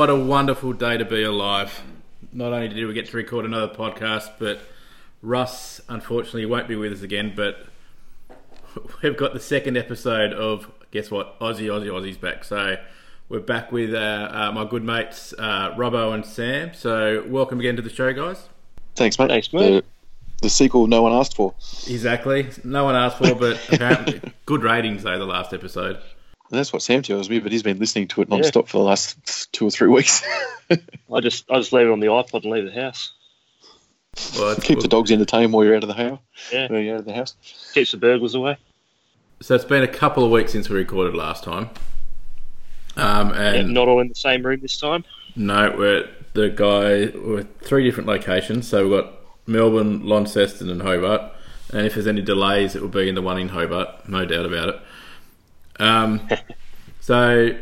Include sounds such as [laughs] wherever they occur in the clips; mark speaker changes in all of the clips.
Speaker 1: And what a wonderful day to be alive. Not only did we get to record another podcast, but Russ unfortunately won't be with us again, but we've got the second episode of, guess what, Aussie, Aussie, Aussie's back. So we're back with uh, uh, my good mates, uh, Robbo and Sam. So welcome again to the show, guys.
Speaker 2: Thanks, mate.
Speaker 3: Thanks, mate.
Speaker 2: The, the sequel no one asked for.
Speaker 1: Exactly. No one asked for, but apparently [laughs] good ratings, though, the last episode.
Speaker 2: And that's what Sam tells me, but he's been listening to it non-stop for the last two or three weeks. [laughs]
Speaker 3: I just I just leave it on the iPod and leave the house.
Speaker 1: Well, it's-
Speaker 2: Keep the dogs entertained while you're out of the house.
Speaker 3: Yeah.
Speaker 2: While you're out of the house.
Speaker 3: Keeps the burglars away.
Speaker 1: So it's been a couple of weeks since we recorded last time. Um,
Speaker 3: Yeah,
Speaker 1: and
Speaker 3: not all in the same room this time.
Speaker 1: No, we're the guy. We're three different locations. So we've got Melbourne, Launceston, and Hobart. And if there's any delays, it will be in the one in Hobart, no doubt about it. Um, [laughs] so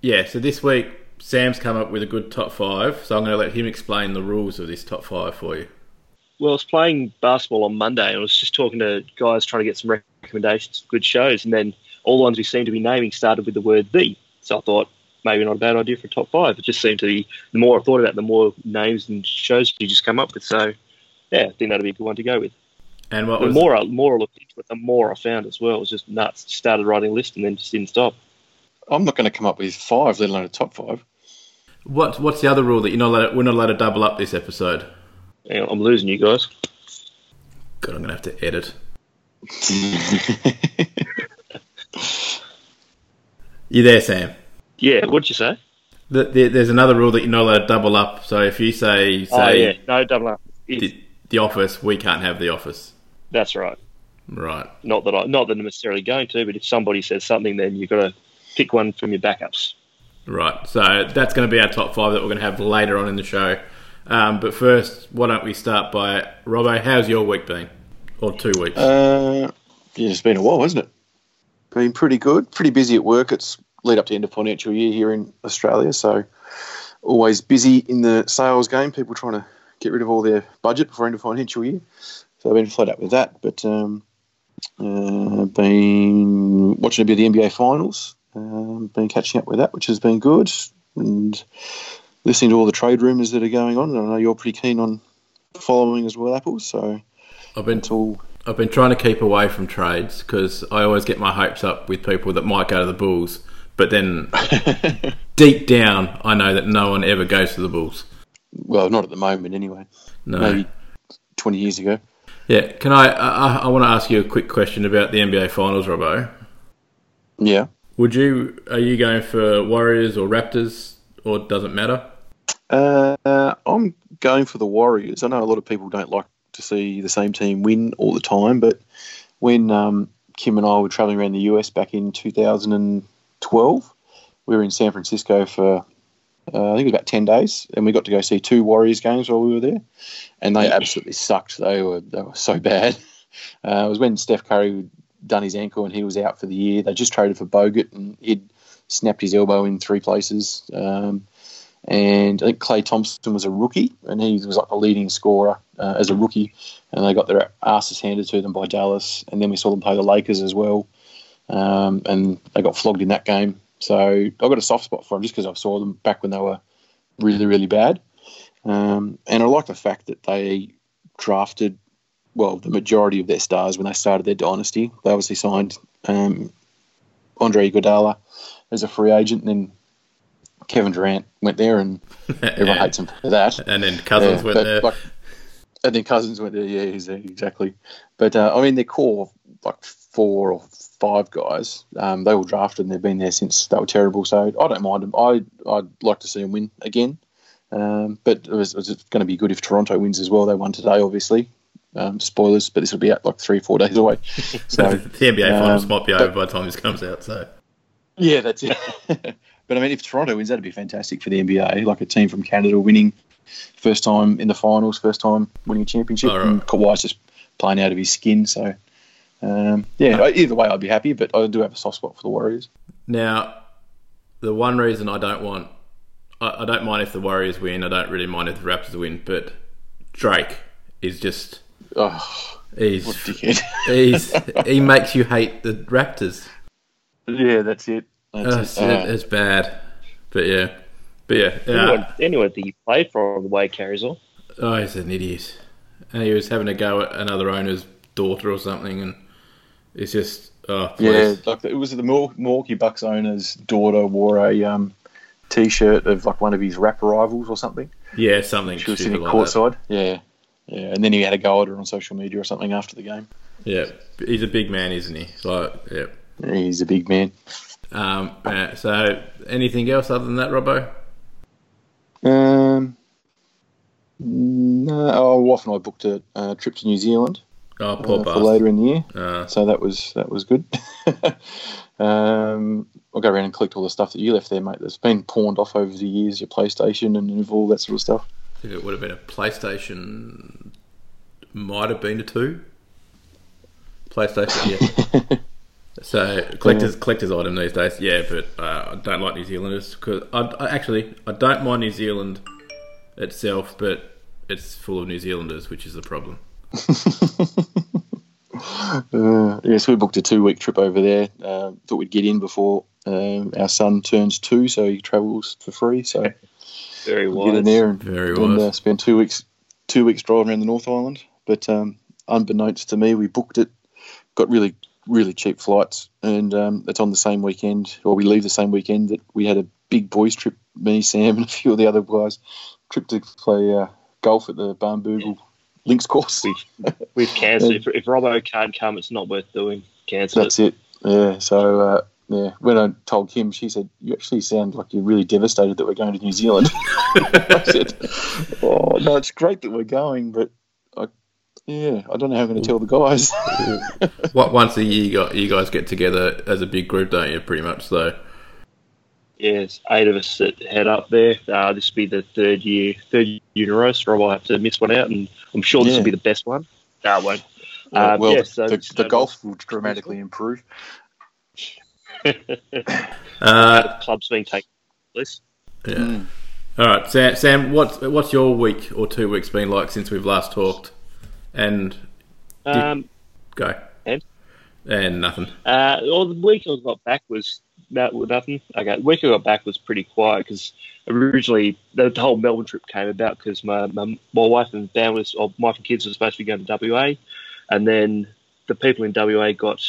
Speaker 1: yeah, so this week Sam's come up with a good top five. So I'm going to let him explain the rules of this top five for you.
Speaker 3: Well, I was playing basketball on Monday and I was just talking to guys trying to get some recommendations, good shows, and then all the ones we seemed to be naming started with the word the. So I thought maybe not a bad idea for a top five. It just seemed to be the more I thought about it, the more names and shows you just come up with. So yeah, I think that'd be a good one to go with.
Speaker 1: And what
Speaker 3: The
Speaker 1: was
Speaker 3: more I more I looked into it, the more I found as well. It was just nuts. Started writing a list and then just didn't stop.
Speaker 2: I'm not going to come up with five, let alone a top five.
Speaker 1: what, what's the other rule that you're not allowed, we're not allowed to double up this episode?
Speaker 3: Hang on, I'm losing you guys.
Speaker 1: God, I'm going to have to edit. [laughs] You there, Sam?
Speaker 3: Yeah, what'd you say?
Speaker 1: The, the, there's another rule that you're not allowed to double up. So if you say oh, say
Speaker 3: oh yeah, no double up.
Speaker 1: The, the office, we can't have the office.
Speaker 3: That's right.
Speaker 1: Right.
Speaker 3: Not that I, not that I'm necessarily going to, but if somebody says something, then you've got to pick one from your backups.
Speaker 1: Right. So that's going to be our top five that we're going to have later on in the show. Um, but first, why don't we start by Robbo? How's your week been? Or two weeks?
Speaker 2: Uh, yeah, it's been a while, hasn't it? Been pretty good. Pretty busy at work. It's lead up to end of financial year here in Australia, so always busy in the sales game. People trying to get rid of all their budget before end of financial year. So I've been flat up with that. But um, uh, been watching a bit of the NBA finals. Um, been catching up with that, which has been good. And listening to all the trade rumours that are going on. I know you're pretty keen on following as well, Apple. So
Speaker 1: I've been
Speaker 2: all
Speaker 1: I've been trying to keep away from trades because I always get my hopes up with people that might go to the Bulls, but then [laughs] deep down, I know that no one ever goes to the Bulls.
Speaker 2: well, not at the moment anyway.
Speaker 1: No.
Speaker 2: Maybe 20 years ago.
Speaker 1: Yeah. Can I? I, I want to ask you a quick question about the NBA Finals, Robbo.
Speaker 2: Yeah.
Speaker 1: Would you? Are you going for Warriors or Raptors, or does it matter?
Speaker 2: Uh, I'm going for the Warriors. I know a lot of people don't like to see the same team win all the time, but when um, Kim and I were traveling around the US back in 2012, we were in San Francisco for uh, I think it was about 10 days, and we got to go see two Warriors games while we were there, and they absolutely sucked. They were they were so [laughs] bad. Uh, it was when Steph Curry had done his ankle and he was out for the year. They just traded for Bogut, and he'd snapped his elbow in three places. Um, and I think Klay Thompson was a rookie, and he was like the leading scorer uh, as a rookie. And they got their asses handed to them by Dallas, and then we saw them play the Lakers as well, um, and they got flogged in that game. So I've got a soft spot for them just because I saw them back when they were really, really bad. Um, and I like the fact that they drafted, well, the majority of their stars when they started their dynasty. They obviously signed um, Andre Iguodala as a free agent, and then Kevin Durant went there, and [laughs] everyone hates him for that.
Speaker 1: And then Cousins
Speaker 2: Yeah,
Speaker 1: went there.
Speaker 2: Like, and then Cousins went there. Yeah, he's- exactly. But uh, I mean, their core like four or five guys. Um, they all drafted and they've been there since they were terrible. So I don't mind them. I I'd like to see them win again. Um, but it was, it was going to be good if Toronto wins as well. They won today, obviously. Um, spoilers, but this will be out like three, four days away. [laughs] So
Speaker 1: the NBA Finals
Speaker 2: um,
Speaker 1: might be
Speaker 2: but-
Speaker 1: over by the time this comes out. So
Speaker 2: Yeah, that's it. [laughs] but I mean, if Toronto wins, that'd be fantastic for the NBA. Like a team from Canada winning first time in the finals, first time winning a championship,
Speaker 1: All right.
Speaker 2: and Kawhi's just playing out of his skin. So, um, yeah, either way, I'd be happy. But I do have a soft spot for the Warriors.
Speaker 1: now, the one reason I don't want, I, I don't mind if the Warriors win. I don't really mind if the Raptors win. But Drake is just.
Speaker 2: Oh,
Speaker 1: he's, [laughs] he's, he makes you hate the Raptors.
Speaker 2: yeah, that's it.
Speaker 1: Oh,
Speaker 2: That's
Speaker 1: it's,
Speaker 2: it. Uh,
Speaker 1: it's bad, but yeah. But yeah,
Speaker 3: Anyone,
Speaker 1: uh,
Speaker 3: anyone that he played for the way he carries on.
Speaker 1: oh, he's an idiot. And he was having a go at another owner's daughter or something, and it's just oh,
Speaker 2: Yeah, like it was the Mil- Milwaukee Bucks owner's daughter wore a um, t-shirt of like one of his rap rivals or something.
Speaker 1: yeah, something
Speaker 2: She was sitting
Speaker 1: like that.
Speaker 2: courtside. Yeah, yeah, and then he had a go at her on social media or something after the game.
Speaker 1: Yeah, he's a big man, isn't he? Like, yeah.
Speaker 2: He's a big man.
Speaker 1: Um, uh, so, anything else other than that, Robbo?
Speaker 2: Um, no, oh, wife and I booked a uh, trip to New Zealand
Speaker 1: Oh,
Speaker 2: uh, for later in the year,
Speaker 1: Uh,
Speaker 2: so that was that was good. [laughs] um, I'll go around and collect all the stuff that you left there, mate. That's been pawned off over the years, your PlayStation and all that sort of stuff.
Speaker 1: I think it would have been a PlayStation. Might have been a two. PlayStation, yeah. [laughs] so collectors collectors item these days, yeah. But uh, I don't like New Zealanders because I, I actually I don't mind New Zealand itself, but it's full of New Zealanders, which is the problem. [laughs]
Speaker 2: Uh, yes, we booked a two-week trip over there. Uh, thought we'd get in before um, our son turns two, so he travels for free. So [laughs]
Speaker 3: Very
Speaker 2: we'll get in there and,
Speaker 1: Very
Speaker 2: and
Speaker 1: wise.
Speaker 2: uh, spend two weeks two weeks driving around the North Island. But um, unbeknownst to me, we booked it, got really really cheap flights, and um, it's on the same weekend, or we leave the same weekend that we had a big boys trip. Me, Sam, and a few of the other guys trip to play uh, golf at the Barnbougle Links course.
Speaker 3: We've [laughs] cancelled. If, if Robbo can't come, it's not worth doing. Cancel.
Speaker 2: That's it. Yeah. So uh, yeah, when I told Kim, she said, "You actually sound like you're really devastated that we're going to New Zealand." [laughs] I said, "Oh no, it's great that we're going, but yeah, I don't know how I'm going to tell the guys." [laughs]
Speaker 1: What once a year you got you guys get together as a big group, don't you? Pretty much. though. So
Speaker 3: Yes, eight of us that head up there. Uh, this will be the third year, third year in a row, so Rob will have to miss one out, and I'm sure this
Speaker 2: Yeah.
Speaker 3: will be the best one. No, it won't.
Speaker 2: Uh,
Speaker 3: Um,
Speaker 2: well,
Speaker 3: yeah, so-
Speaker 2: the,
Speaker 3: so-
Speaker 2: the golf will dramatically improve. [laughs]
Speaker 1: uh,
Speaker 3: club's being taken. Please.
Speaker 1: yeah.
Speaker 2: Mm.
Speaker 1: All right, Sam. Sam, what's what's your week or two weeks been like since we've last talked? And
Speaker 3: Um,
Speaker 1: go.
Speaker 3: And?
Speaker 1: And nothing.
Speaker 3: Uh, well, the week I got back was that was nothing. Okay, the week I got back was pretty quiet because originally the, the whole Melbourne trip came about because my, my my wife and family, or my wife and kids were supposed to be going to WA, and then the people in WA got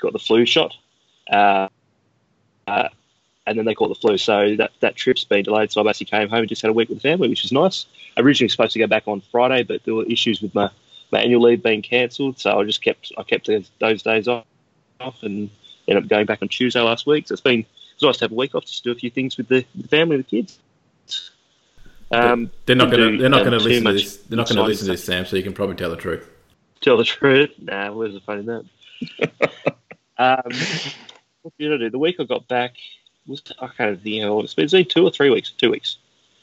Speaker 3: got the flu shot, uh, uh, and then they caught the flu. So that that trip's been delayed. So I basically came home and just had a week with the family, which was nice. Originally supposed to go back on Friday, but there were issues with my my annual leave being cancelled, so I just kept I kept those, those days off, off and ended up going back on Tuesday last week. So it's been it's nice to have a week off just to do a few things with the, with the family and the kids. Um,
Speaker 1: They're not going to. They're not going to listen to this. They're not going to listen to this, Sam. So you can probably tell the truth.
Speaker 3: Tell the truth. Nah, where's the fun in that? [laughs] um, what did I do? The week I got back was I can't think how long it's been. It's been two or three weeks. Two weeks.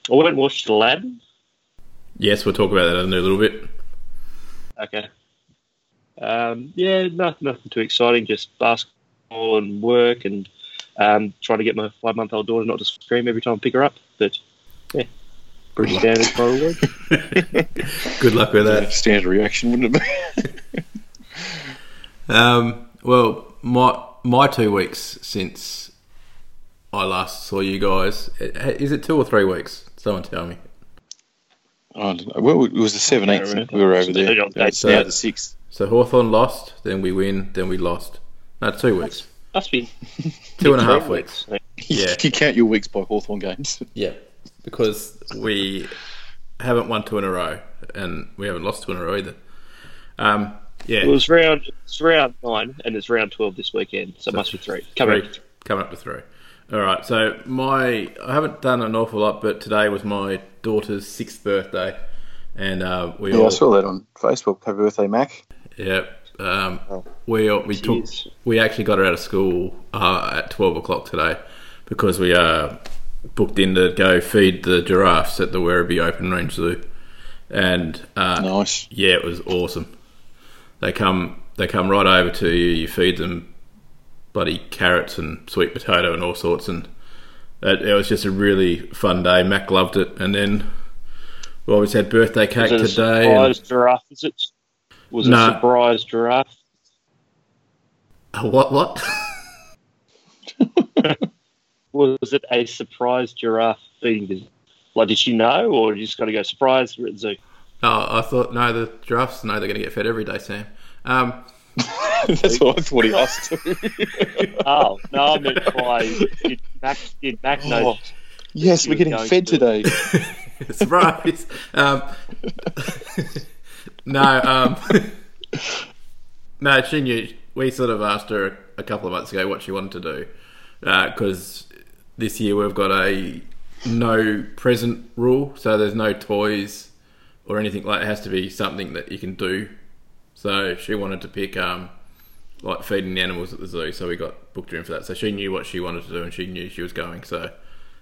Speaker 3: I went and watched Aladdin.
Speaker 1: Yes, we'll talk about that in a little bit.
Speaker 3: Okay. Um, yeah, nothing, nothing too exciting. Just basketball and work, and um, trying to get my five-month-old daughter not to scream every time I pick her up. But yeah, pretty standard for a week.
Speaker 1: Good luck with that.
Speaker 2: Standard reaction, wouldn't it be? [laughs]
Speaker 1: Um, well, my my two weeks since I last saw you guys is it two or three weeks? Someone tell me.
Speaker 2: I. Well, it was the seventeenth.
Speaker 3: remember.
Speaker 2: We were over there.
Speaker 3: Yeah,
Speaker 1: so-
Speaker 2: now the sixth.
Speaker 1: So Hawthorn lost, then we win, then we lost. No, two weeks,
Speaker 3: Must be [laughs]
Speaker 1: two and a [laughs] half
Speaker 3: three
Speaker 1: weeks. [laughs] Yeah.
Speaker 2: you count your weeks by Hawthorn games.
Speaker 1: Yeah, because we haven't won two in a row, and we haven't lost two in a row either. Um, yeah,
Speaker 3: It was round. It's round nine, and it's round twelve this weekend. So it must be three. Coming.
Speaker 1: three, coming up to three. All right, so my I haven't done an awful lot, but today was my daughter's sixth birthday, and uh, we
Speaker 2: Yeah,
Speaker 1: all
Speaker 2: I saw that on Facebook. Happy birthday, Mac.
Speaker 1: Yep, um,
Speaker 2: Oh.
Speaker 1: we we took we actually got her out of school uh, at twelve o'clock today because we uh, booked in to go feed the giraffes at the Werribee Open Range Zoo, and uh,
Speaker 2: Nice.
Speaker 1: yeah, it was awesome. They come they come right over to you. You feed them bloody carrots and sweet potato and all sorts, and it, it was just a really fun day. Mac loved it, and then we always had birthday cake
Speaker 3: Was it a
Speaker 1: today. and-
Speaker 3: surprise giraffe? Is it? Was it
Speaker 1: Nah.
Speaker 3: a surprise giraffe?
Speaker 1: what what? [laughs]
Speaker 3: was it a surprise giraffe feeding? Like, did she know, or you just got to go surprise? We're at the zoo.
Speaker 1: Oh, I thought no, the giraffes know they're going to get fed every day, Sam. Um, [laughs]
Speaker 2: That's what I thought he asked. too. [laughs]
Speaker 3: Oh no, I meant by did Mac did Mac know?
Speaker 2: Oh, yes, we're getting fed
Speaker 3: to-
Speaker 2: today. [laughs]
Speaker 1: surprise. um, no, um, no, she knew. We sort of asked her a couple of months ago what she wanted to do because this year we've got a no present rule, so there's no toys or anything like. It has to be something that you can do. So she wanted to pick um, like feeding the animals at the zoo, so we got booked her in for that. So she knew what she wanted to do, and she knew she was going. So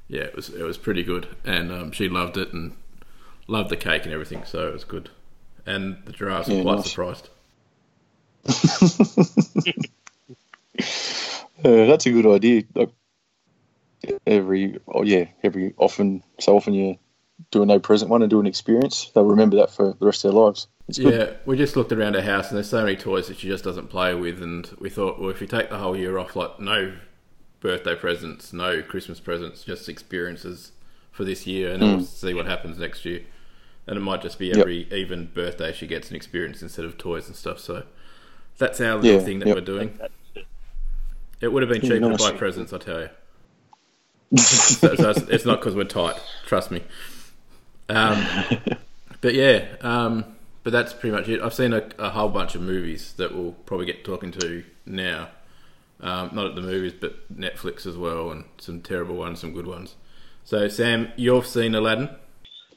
Speaker 1: yeah, it was it was pretty good, and um, she loved it and loved the cake and everything. So it was good, and the giraffes were quite
Speaker 2: nice.
Speaker 1: surprised. [laughs]
Speaker 2: Uh, that's a good idea. Like every, oh yeah, every often, so often you do a no present one and do an experience. They'll remember that for the rest of their lives.
Speaker 1: Yeah, we just looked around her house, and there's so many toys that she just doesn't play with, and we thought, well, if we take the whole year off, like no birthday presents, no Christmas presents, just experiences for this year, and then we'll mm. see what happens next year. And it might just be every even birthday she gets an experience instead of toys and stuff. So that's our little
Speaker 2: Yeah,
Speaker 1: thing that
Speaker 2: yep.
Speaker 1: we're doing. It would have been cheaper
Speaker 2: nice.
Speaker 1: to buy presents, I tell you. [laughs] so, so it's, it's not because we're tight. Trust me. Um, [laughs] but yeah, um, but that's pretty much it. I've seen a, a whole bunch of movies that we'll probably get talking to now. Um, not at the movies, but Netflix as well, and some terrible ones, some good ones. So Sam, you've seen Aladdin?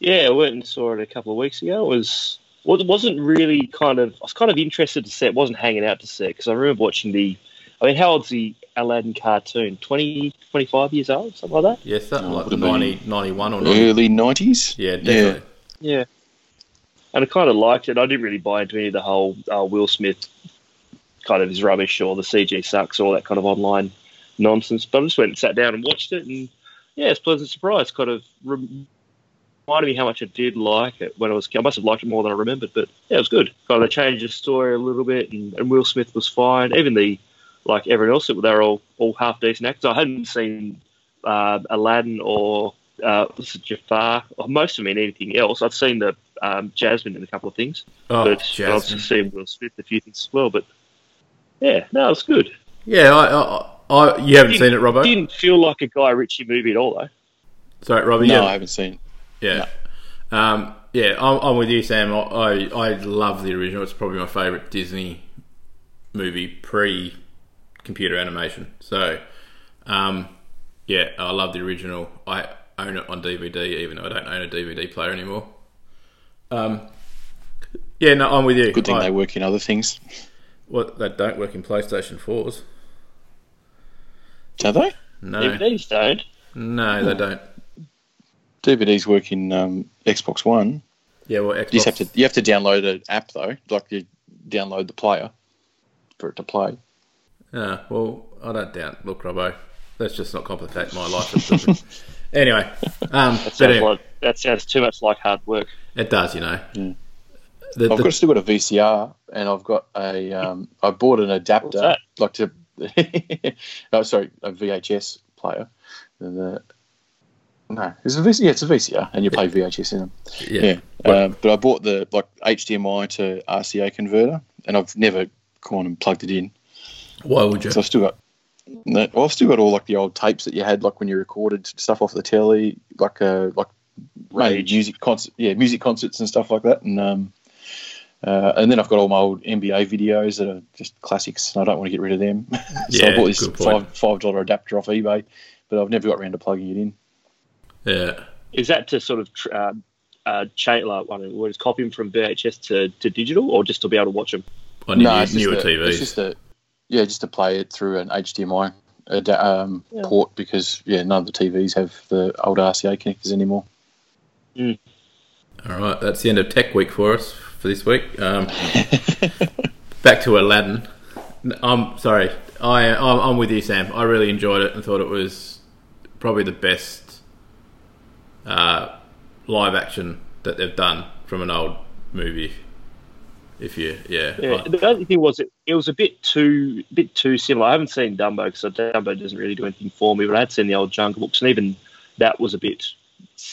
Speaker 3: Yeah, I went and saw it a couple of weeks ago. It was well, it wasn't really kind of. I was kind of interested to see. it. wasn't hanging out to see because I remember watching the. I mean, how old's the Aladdin cartoon? 20, 25 years old, something like that.
Speaker 1: Yeah, something
Speaker 2: Oh,
Speaker 1: like
Speaker 2: would've
Speaker 1: 90, 91 or 90.
Speaker 2: Early nineties.
Speaker 1: Yeah, definitely.
Speaker 3: Yeah. And I kind of liked it. I didn't really buy into any of the whole uh, Will Smith kind of his rubbish or the CG sucks, all that kind of online nonsense. But I just went and sat down and watched it, and yeah, it's a pleasant surprise. Kind of reminded me how much I did like it when I was. I must have liked it more than I remembered, but yeah, it was good. Kind of they changed the story a little bit, and, and Will Smith was fine. Even the like everyone else, they were all all half decent actors. I hadn't seen uh, Aladdin or uh, Jafar or most of them in anything else. I've seen the um, Jasmine in a couple of things,
Speaker 1: Oh,
Speaker 3: but I've seen Will Smith a few things as well. But yeah, no, it's good.
Speaker 1: Yeah, I, I, I, you haven't seen it, Robbo?
Speaker 3: Didn't feel like a Guy Ritchie movie at all, though.
Speaker 1: Sorry, Robbo.
Speaker 2: No,
Speaker 1: yeah.
Speaker 2: I haven't seen.
Speaker 1: Yeah. Um, yeah, I'm, I'm with you, Sam. I, I, I love the original. It's probably my favourite Disney movie pre computer animation. So, um, yeah, I love the original. I own it on DVD, even though I don't own a DVD player anymore. Um, yeah, no, I'm with you.
Speaker 2: Good thing
Speaker 1: I,
Speaker 2: they work in other things.
Speaker 1: Well, they don't work in PlayStation 4s.
Speaker 2: Do they?
Speaker 1: No,
Speaker 3: DVDs don't.
Speaker 1: no, they don't.
Speaker 2: DVDs work in um, Xbox One.
Speaker 1: Yeah, well, Xbox.
Speaker 2: You have to you have to download an app though, like you download the player for it to play.
Speaker 1: Yeah, well, I don't doubt. Look, Robbo, let's just not complicate my life. [laughs] anyway, um,
Speaker 3: That sounds
Speaker 1: anyway,
Speaker 3: like that sounds too much like hard work.
Speaker 1: it does, you know.
Speaker 2: Mm.
Speaker 1: The,
Speaker 2: I've
Speaker 1: the-
Speaker 2: got still got a VCR, and I've got a um, I bought an adapter,
Speaker 3: that?
Speaker 2: like to. [laughs] oh, sorry, a VHS player. And, uh, no, it's a VCR. Yeah, it's a VCR, and you play VHS in them.
Speaker 1: yeah,
Speaker 2: Yeah, um, but I bought the like HDMI to RCA converter, and I've never gone and plugged it in.
Speaker 1: Why would you?
Speaker 2: So I've still got. No, well, I've still got all like the old tapes that you had, like when you recorded stuff off the telly, like uh, like maybe
Speaker 3: Rage.
Speaker 2: music concert, yeah, music concerts and stuff like that, and um, uh, and then I've got all my old NBA videos that are just classics, and I don't want to get rid of them. [laughs] so
Speaker 1: Yeah,
Speaker 2: I bought this five five dollar adapter off eBay, but I've never got around to plugging it in.
Speaker 1: Yeah,
Speaker 3: Is that to sort of tr- uh, uh, change, like, what what is copy them from VHS to, to digital, or just to be able to watch them?
Speaker 1: on your
Speaker 2: it's
Speaker 1: new,
Speaker 2: just
Speaker 1: newer
Speaker 2: a-
Speaker 1: TVs.
Speaker 2: It's just a yeah, just to play it through an HDMI ada- um,
Speaker 3: Yeah.
Speaker 2: port because yeah, none of the TVs have the old RCA connectors anymore.
Speaker 1: All right, that's the end of Tech Week for us for this week. Um, [laughs] back to Aladdin. I'm sorry, I I'm, I'm with you, Sam. I really enjoyed it and thought it was probably the best uh, live action that they've done from an old movie If you, yeah,
Speaker 3: Yeah, the only thing was it, it was a bit too bit too similar. I haven't seen Dumbo because Dumbo doesn't really do anything for me, but I had seen the old Jungle Books, and even that was a bit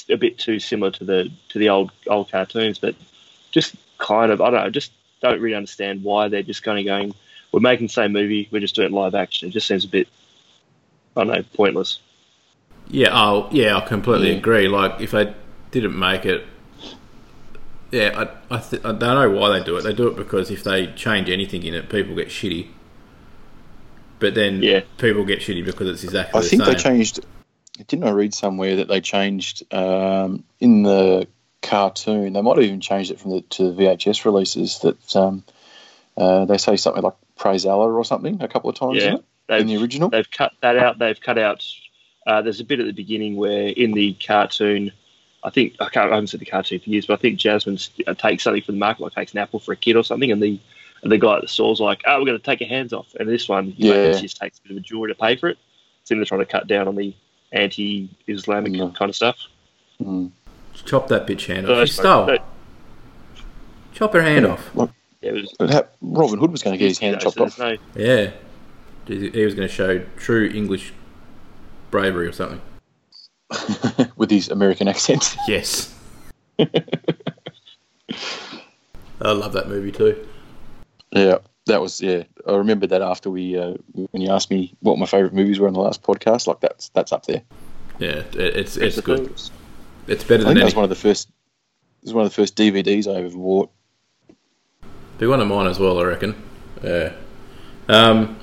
Speaker 3: a bit too similar to the to the old old cartoons. But just kind of, I don't know, just don't really understand why they're just kind of going. We're making the same movie, we're just doing live action. It just seems a bit, I don't know, pointless.
Speaker 1: yeah, oh, yeah, I completely
Speaker 2: Yeah.
Speaker 1: agree. Like if they didn't make it, yeah, I, I, th- I don't know why they do it. They do it because if they change anything in it, people get shitty. But then
Speaker 3: Yeah.
Speaker 1: people get shitty because it's exactly
Speaker 2: I
Speaker 1: the
Speaker 2: think
Speaker 1: same.
Speaker 2: they changed. Didn't I read somewhere that they changed um, in the cartoon? They might have even changed it from the to the VHS releases. That um, uh, they say something like "praise Allah" or something a couple of times
Speaker 3: Yeah.
Speaker 2: in, it, in the original.
Speaker 3: they've cut that out. They've cut out. Uh, there's a bit at the beginning where in the cartoon, I think I can't. I haven't seen the cartoon for years, but I think Jasmine uh, takes something from the market, like takes an apple for a kid or something, and the and the guy at the store's like, "Oh, we're going to take your hands off." And this one, he
Speaker 2: Yeah.
Speaker 3: just takes a bit of a jewelry to pay for it. Seems they're trying to cut down on the anti-Islamic
Speaker 2: Mm.
Speaker 3: kind of stuff.
Speaker 2: Mm.
Speaker 1: Chop that bitch hand
Speaker 3: So
Speaker 1: off. She stole.
Speaker 3: that-
Speaker 1: Chop her hand off.
Speaker 2: Like,
Speaker 3: yeah, it was,
Speaker 2: ha- Robin Hood was going to get his hand
Speaker 3: you know,
Speaker 2: chopped
Speaker 3: so
Speaker 2: off
Speaker 3: no-
Speaker 1: Yeah, he was going to show true English bravery or something. [laughs]
Speaker 2: with his American accent.
Speaker 1: Yes. [laughs] I love that movie too.
Speaker 2: Yeah, that was yeah. I remember that after we uh, when you asked me what my favourite movies were in the last podcast. Like that's that's up there.
Speaker 1: Yeah, it, it's it's
Speaker 3: the
Speaker 1: good.
Speaker 3: things.
Speaker 1: It's better
Speaker 2: I
Speaker 1: than
Speaker 2: think that was one of the first. It was one of the first DVDs I ever bought.
Speaker 1: Be one of mine as well, I reckon. Yeah. Um,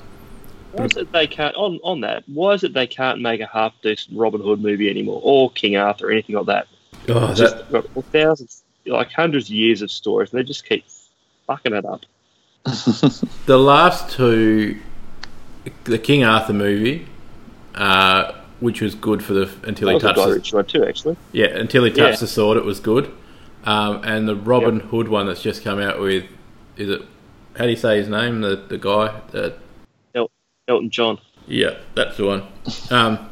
Speaker 3: Why is it they can't on on that? Why is it they can't make a half decent Robin Hood movie anymore, or King Arthur, or anything like that?
Speaker 1: oh,
Speaker 3: It's
Speaker 1: that,
Speaker 3: just got thousands, like hundreds of years of stories, and they just keep fucking it up. [laughs]
Speaker 1: the last two, the King Arthur movie, uh, which was good for the until
Speaker 3: That
Speaker 1: he touched the,
Speaker 3: one too, actually.
Speaker 1: yeah until he touched
Speaker 3: Yeah.
Speaker 1: the sword, it was good. Um, and the Robin Hood one that's just come out with is it? How do you say his name? The the guy. The,
Speaker 3: Elton John.
Speaker 1: Yeah, that's the one. Um,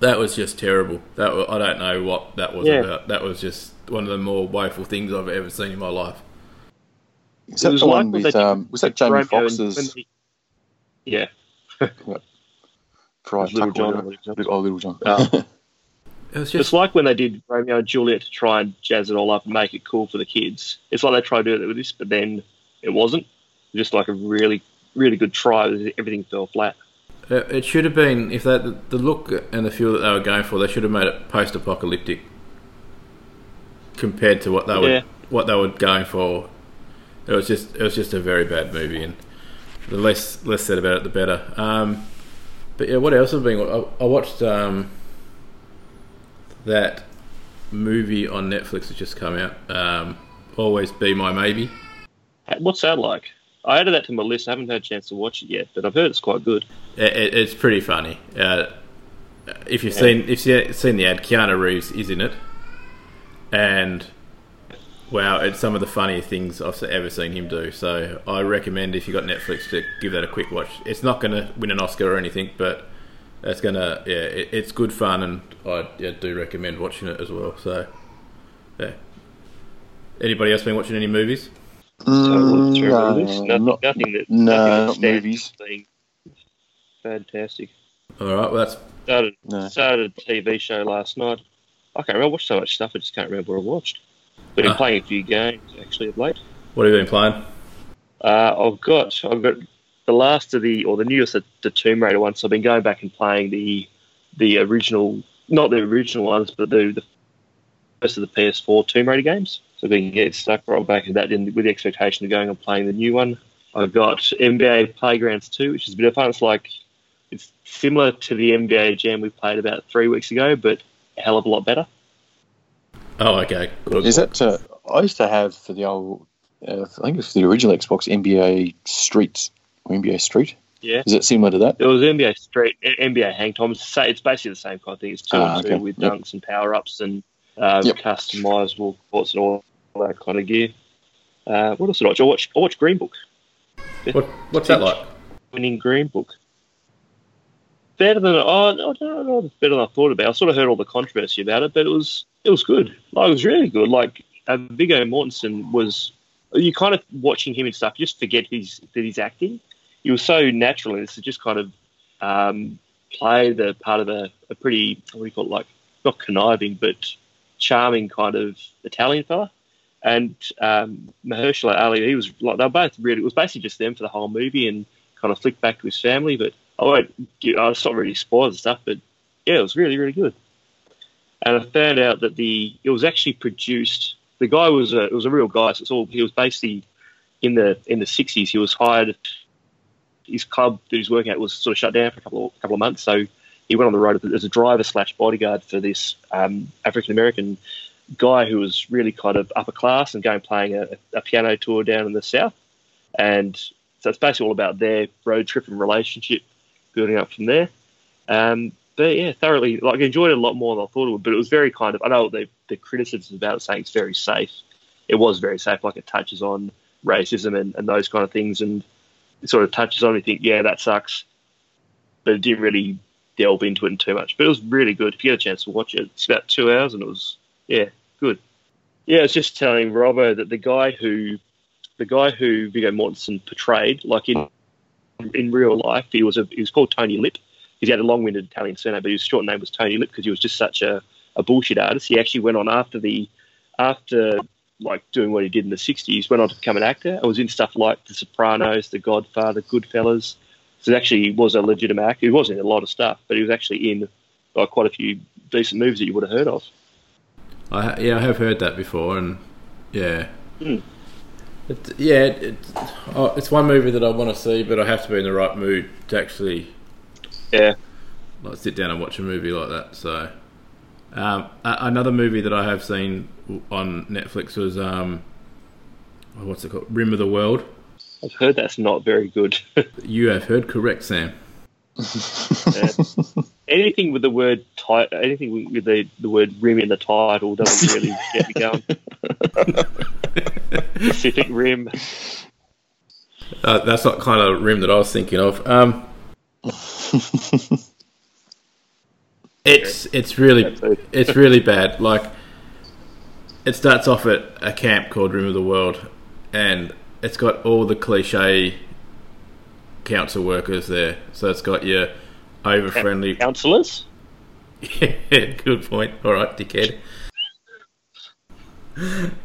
Speaker 1: that was just terrible. That wa- I don't know what that was
Speaker 3: Yeah.
Speaker 1: about. That was just one of the more woeful things I've ever seen in my life.
Speaker 2: Is that
Speaker 3: It was
Speaker 2: the
Speaker 3: like
Speaker 2: one
Speaker 3: when
Speaker 2: with um, was that Jamie
Speaker 3: Romeo and-
Speaker 2: Foxx's
Speaker 3: Yeah, [laughs]
Speaker 2: Fried
Speaker 3: Little John
Speaker 2: or
Speaker 3: and
Speaker 2: whatever?
Speaker 3: Little
Speaker 2: Oh, Little John.
Speaker 3: Oh. [laughs]
Speaker 1: It was
Speaker 3: it's
Speaker 1: just
Speaker 3: like when they did Romeo and Juliet to try and jazz it all up and make it cool for the kids. It's like they tried to do it with this, but then it wasn't. Just like a really, really good try. Everything fell flat.
Speaker 1: it should have been if that the, look and the feel that they were going for. They should have made it post-apocalyptic compared to what they were what they were going for. It was just it was just a very bad movie, and the less less said about it, the better. Um, but yeah, what else have been? I, I watched um, that movie on Netflix that just come out. Um, Always be my maybe.
Speaker 3: What's that like? I added that to my list. I haven't had a chance to watch it yet, but I've heard it's quite good.
Speaker 1: It, it, it's pretty funny. Uh, if you've
Speaker 3: Yeah.
Speaker 1: seen if you've seen the ad, Keanu Reeves is in it, and wow, it's some of the funniest things I've ever seen him do. So I recommend if you have got Netflix to give that a quick watch. It's not going to win an Oscar or anything, but it's gonna yeah, it, it's good fun, and I yeah, do recommend watching it as well. So yeah. Anybody else been watching any movies?
Speaker 2: Mm,
Speaker 3: Terrible, terrible
Speaker 2: no,
Speaker 3: nothing,
Speaker 2: not,
Speaker 3: nothing that
Speaker 2: no,
Speaker 3: nothing that
Speaker 2: not movies.
Speaker 3: Fantastic.
Speaker 1: All right, well that's
Speaker 3: Started
Speaker 2: No.
Speaker 3: started a TV show last night. I can't remember. I watched so much stuff. I just can't remember what I watched. But been
Speaker 1: Ah.
Speaker 3: playing a few games actually of late.
Speaker 1: what have you been playing?
Speaker 3: Uh, I've got I've got the last of the or the newest of the Tomb Raider ones. So I've been going back and playing the the original, not the original ones, but the the first of the PS4 Tomb Raider games. So I've been getting stuck right back in that in, with the expectation of going and playing the new one. I've got NBA Playgrounds 2, which is a bit of fun. It's like it's similar to the NBA Jam we played about three weeks ago, but a hell of a lot better.
Speaker 1: Oh, okay. Good.
Speaker 2: Is that? Uh, I used to have for the old. Uh, I think it was the original Xbox NBA Streets or NBA Street.
Speaker 3: Yeah.
Speaker 2: Is it similar to that?
Speaker 3: It was NBA Street, NBA Hang Time. It's it's basically the same kind of thing. It's two
Speaker 2: Ah,
Speaker 3: and two
Speaker 2: okay.
Speaker 3: with
Speaker 2: Yep.
Speaker 3: dunks and power ups and uh,
Speaker 2: Yep.
Speaker 3: customizable courts and all that kind of gear. Uh, what else did I watch? I watched, I watched Green Book.
Speaker 1: What, what's that like?
Speaker 3: Winning Green Book. Better than oh, I don't know, better than I thought about. I sort of heard all the controversy about it, but it was it was good. Like it was really good. Like uh, Viggo Mortensen was you kind of watching him and stuff, you just forget he's that he's acting. He was so natural in this to just kind of um, play the part of a, a pretty what do you call it, like not conniving but charming kind of Italian fella. And um, Mahershala Ali, he was like they were both really. It was basically just them for the whole movie and kind of flicked back to his family. But I won't. I was not really spoiled and stuff, but yeah, it was really really good. And I found out that the it was actually produced. The guy was a it was a real guy. So it's all he was basically in the in the sixties. He was hired. His club that he's working at was sort of shut down for a couple of, couple of months, so he went on the road as a driver slash bodyguard for this um, African American guy who was really kind of upper class and going playing a, a, piano tour down in the south. And so it's basically all about their road trip and relationship building up from there. Um, but yeah, thoroughly like enjoyed it a lot more than I thought it would. But it was very kind of I know the the criticisms about it saying it's very safe. It was very safe, like it touches on racism and, and those kind of things, and it sort of touches on. You think, yeah, that sucks, but it didn't really delve into it too much. But it was really good. If you get a chance to watch it, it's about two hours, and it was yeah, good. Yeah, I was just telling Robbo that the guy who the guy who Viggo Mortensen portrayed, like in in real life, he was a he was called Tony Lip. He had a long-winded Italian surname, but his short name was Tony Lip because he was just such a, a bullshit artist. He actually went on after the after like doing what he did in the '60s, went on to become an actor. I was in stuff like The Sopranos, The Godfather, Goodfellas. So actually was a legitimate actor. He was in a lot of stuff, but he was actually in like quite a few decent movies that you would have heard of.
Speaker 1: I yeah, I have heard that before, and yeah,
Speaker 3: mm.
Speaker 1: it, yeah, it, oh, it's one movie that I want to see, but I have to be in the right mood to actually,
Speaker 3: yeah,
Speaker 1: like sit down and watch a movie like that. So, um, another movie that I have seen on Netflix was um, what's it called, Rim of the World.
Speaker 3: I've heard that's not very good. [laughs]
Speaker 1: you have heard correct, Sam. [laughs]
Speaker 3: yeah. Anything with the word tight, anything with the, the word rim in the title doesn't [laughs] really get me going. [laughs] Pacific Rim.
Speaker 1: Uh, that's not kind of rim that I was thinking of. Um, [laughs] it's it's really it's really bad. Like it starts off at a camp called Rim of the World, and it's got all the cliche council workers there. So it's got your over friendly
Speaker 3: councillors. [laughs]
Speaker 1: Yeah, good point. All right, dickhead.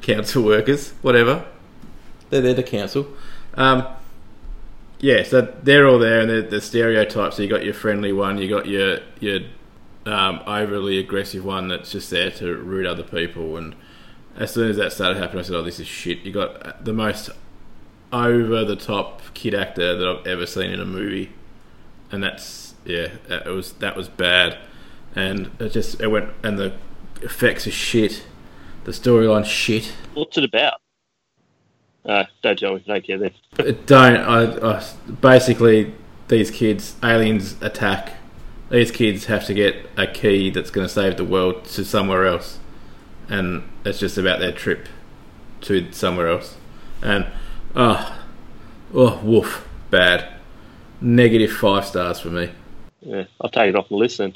Speaker 1: council workers, whatever. They're there to council. Um, yeah, so they're all there, and they're the stereotypes. So you got your friendly one, you got your your um, overly aggressive one that's just there to root other people. And as soon as that started happening, I said, "Oh, this is shit." You got the most over the top kid actor that I've ever seen in a movie, and that's yeah, it was that was bad, and it just it went and the effects are shit, the storyline shit.
Speaker 3: What's it about? Uh, don't tell me. Don't care then. [laughs]
Speaker 1: don't. I, I, basically, these kids, aliens attack. These kids have to get a key that's going to save the world to somewhere else, and it's just about their trip to somewhere else. And Oh, oh, woof, bad. Negative five stars for me.
Speaker 3: Yeah, I'll take it off the list then.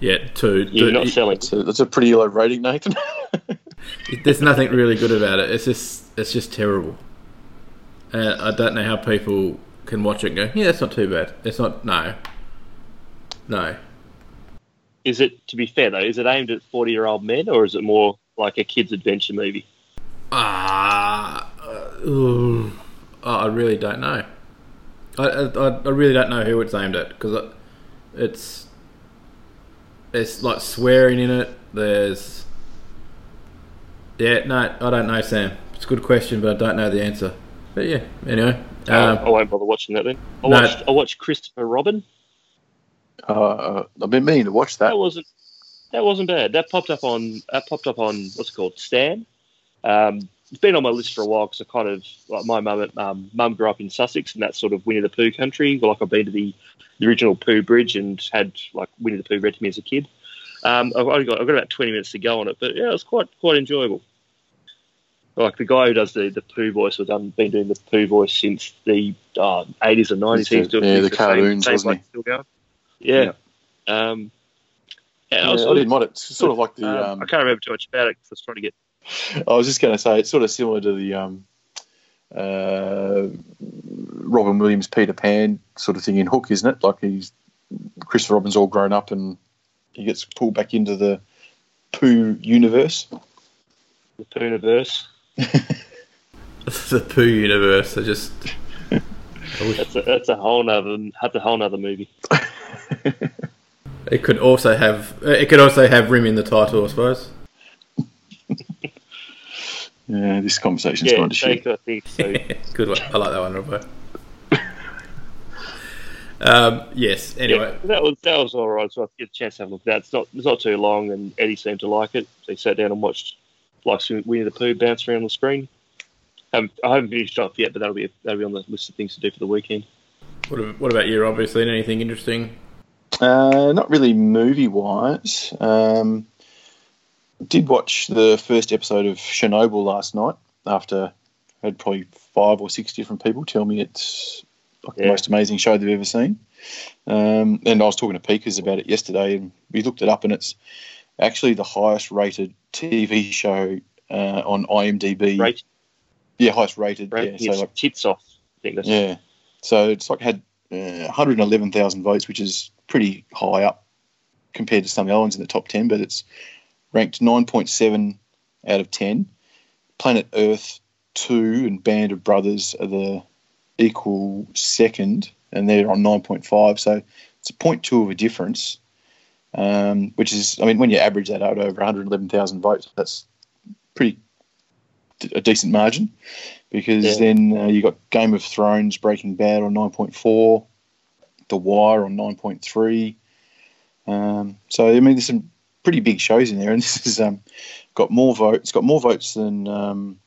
Speaker 1: Yeah, two.
Speaker 3: You're two, not selling.
Speaker 2: A, that's a pretty low rating, Nathan. [laughs]
Speaker 1: There's nothing really good about it. It's just, it's just terrible. And I don't know how people can watch it and go, yeah, that's not too bad. It's not. No, no.
Speaker 3: Is it to be fair though? Is it aimed at forty-year-old men, or is it more like a kids' adventure movie?
Speaker 1: Ah, uh, I really don't know. I, I, I really don't know who it's aimed at because it's it's like swearing in it. There's yeah, no, I don't know, Sam. It's a good question, but I don't know the answer. But yeah, anyway,
Speaker 3: um, I won't bother watching that then. I no, watched I watched Christopher Robin.
Speaker 2: Uh, I've been meaning to watch that.
Speaker 3: That wasn't that wasn't bad. That popped up on that popped up on what's it called Stan. Um, it's been on my list for a while because I kind of like my mum. Um, mum grew up in Sussex, and that's sort of Winnie the Pooh country. Like I've been to the, the original Pooh Bridge and had like Winnie the Pooh read to me as a kid. Um, I've only got I've got about twenty minutes to go on it, but yeah, it was quite quite enjoyable. Like the guy who does the the Pooh voice has done been doing the Pooh voice since the uh, eighties and nineties. He's
Speaker 2: doing yeah, the, the cartoons, same, wasn't he? Still going.
Speaker 3: Yeah. yeah. Um,
Speaker 2: yeah, I, was, I didn't mind it. It's sort of like the.
Speaker 3: Um, I can't remember too much about it because I was trying to get [laughs]
Speaker 2: I was just going to say it's sort of similar to the um, uh, Robin Williams Peter Pan sort of thing in Hook, isn't it? Like he's Christopher Robin's all grown up and he gets pulled back into the Pooh universe.
Speaker 3: The Pooniverse. [laughs]
Speaker 1: the Pooh universe. I just. I [laughs] wish
Speaker 3: That's a, that's a whole nother that's a whole nother movie.
Speaker 1: it could also have. It could also have Rim in the title, I suppose.
Speaker 2: Yeah, this conversation's
Speaker 3: Yeah,
Speaker 2: going to shit.
Speaker 3: I think so. [laughs]
Speaker 1: Good one. I like that one, Robbo. um, yes. Anyway,
Speaker 3: Yeah, that was that was all right. So I get a chance to have a look at that. It's not it's not too long, and Eddie seemed to like it. So he sat down and watched like Winnie the Pooh bounce around the screen. Um, I haven't finished off yet, but that'll be that'll be on the list of things to do for the weekend.
Speaker 1: what, what about you, Rob? Have you seen anything interesting?
Speaker 2: Uh, not really movie wise. Um, did watch the first episode of Chernobyl last night after I had probably five or six different people tell me it's like the most amazing show they've ever seen. Um, and I was talking to Peekers about it yesterday, and we looked it up, and it's actually the highest rated TV show uh, on IMDb.
Speaker 3: Rate,
Speaker 2: Yeah, highest rated.
Speaker 3: rate
Speaker 2: yeah, so like
Speaker 3: tits off.
Speaker 2: Yeah. So it's like had uh, 111,000 votes, which is pretty high up compared to some of the other ones in the top 10, but it's ranked 9.7 out of 10. Planet Earth 2 and Band of Brothers are the equal second, and they're on 9.5. So it's a 0.2 of a difference, um, which is, I mean, when you average that out over 111,000 votes, that's pretty a decent margin because
Speaker 3: Yeah.
Speaker 2: then uh, you got Game of Thrones, Breaking Bad on 9.4, The Wire on 9.3. Um, so I mean, there's some pretty big shows in there, and [laughs] this has um, got more votes. It's got more votes than um,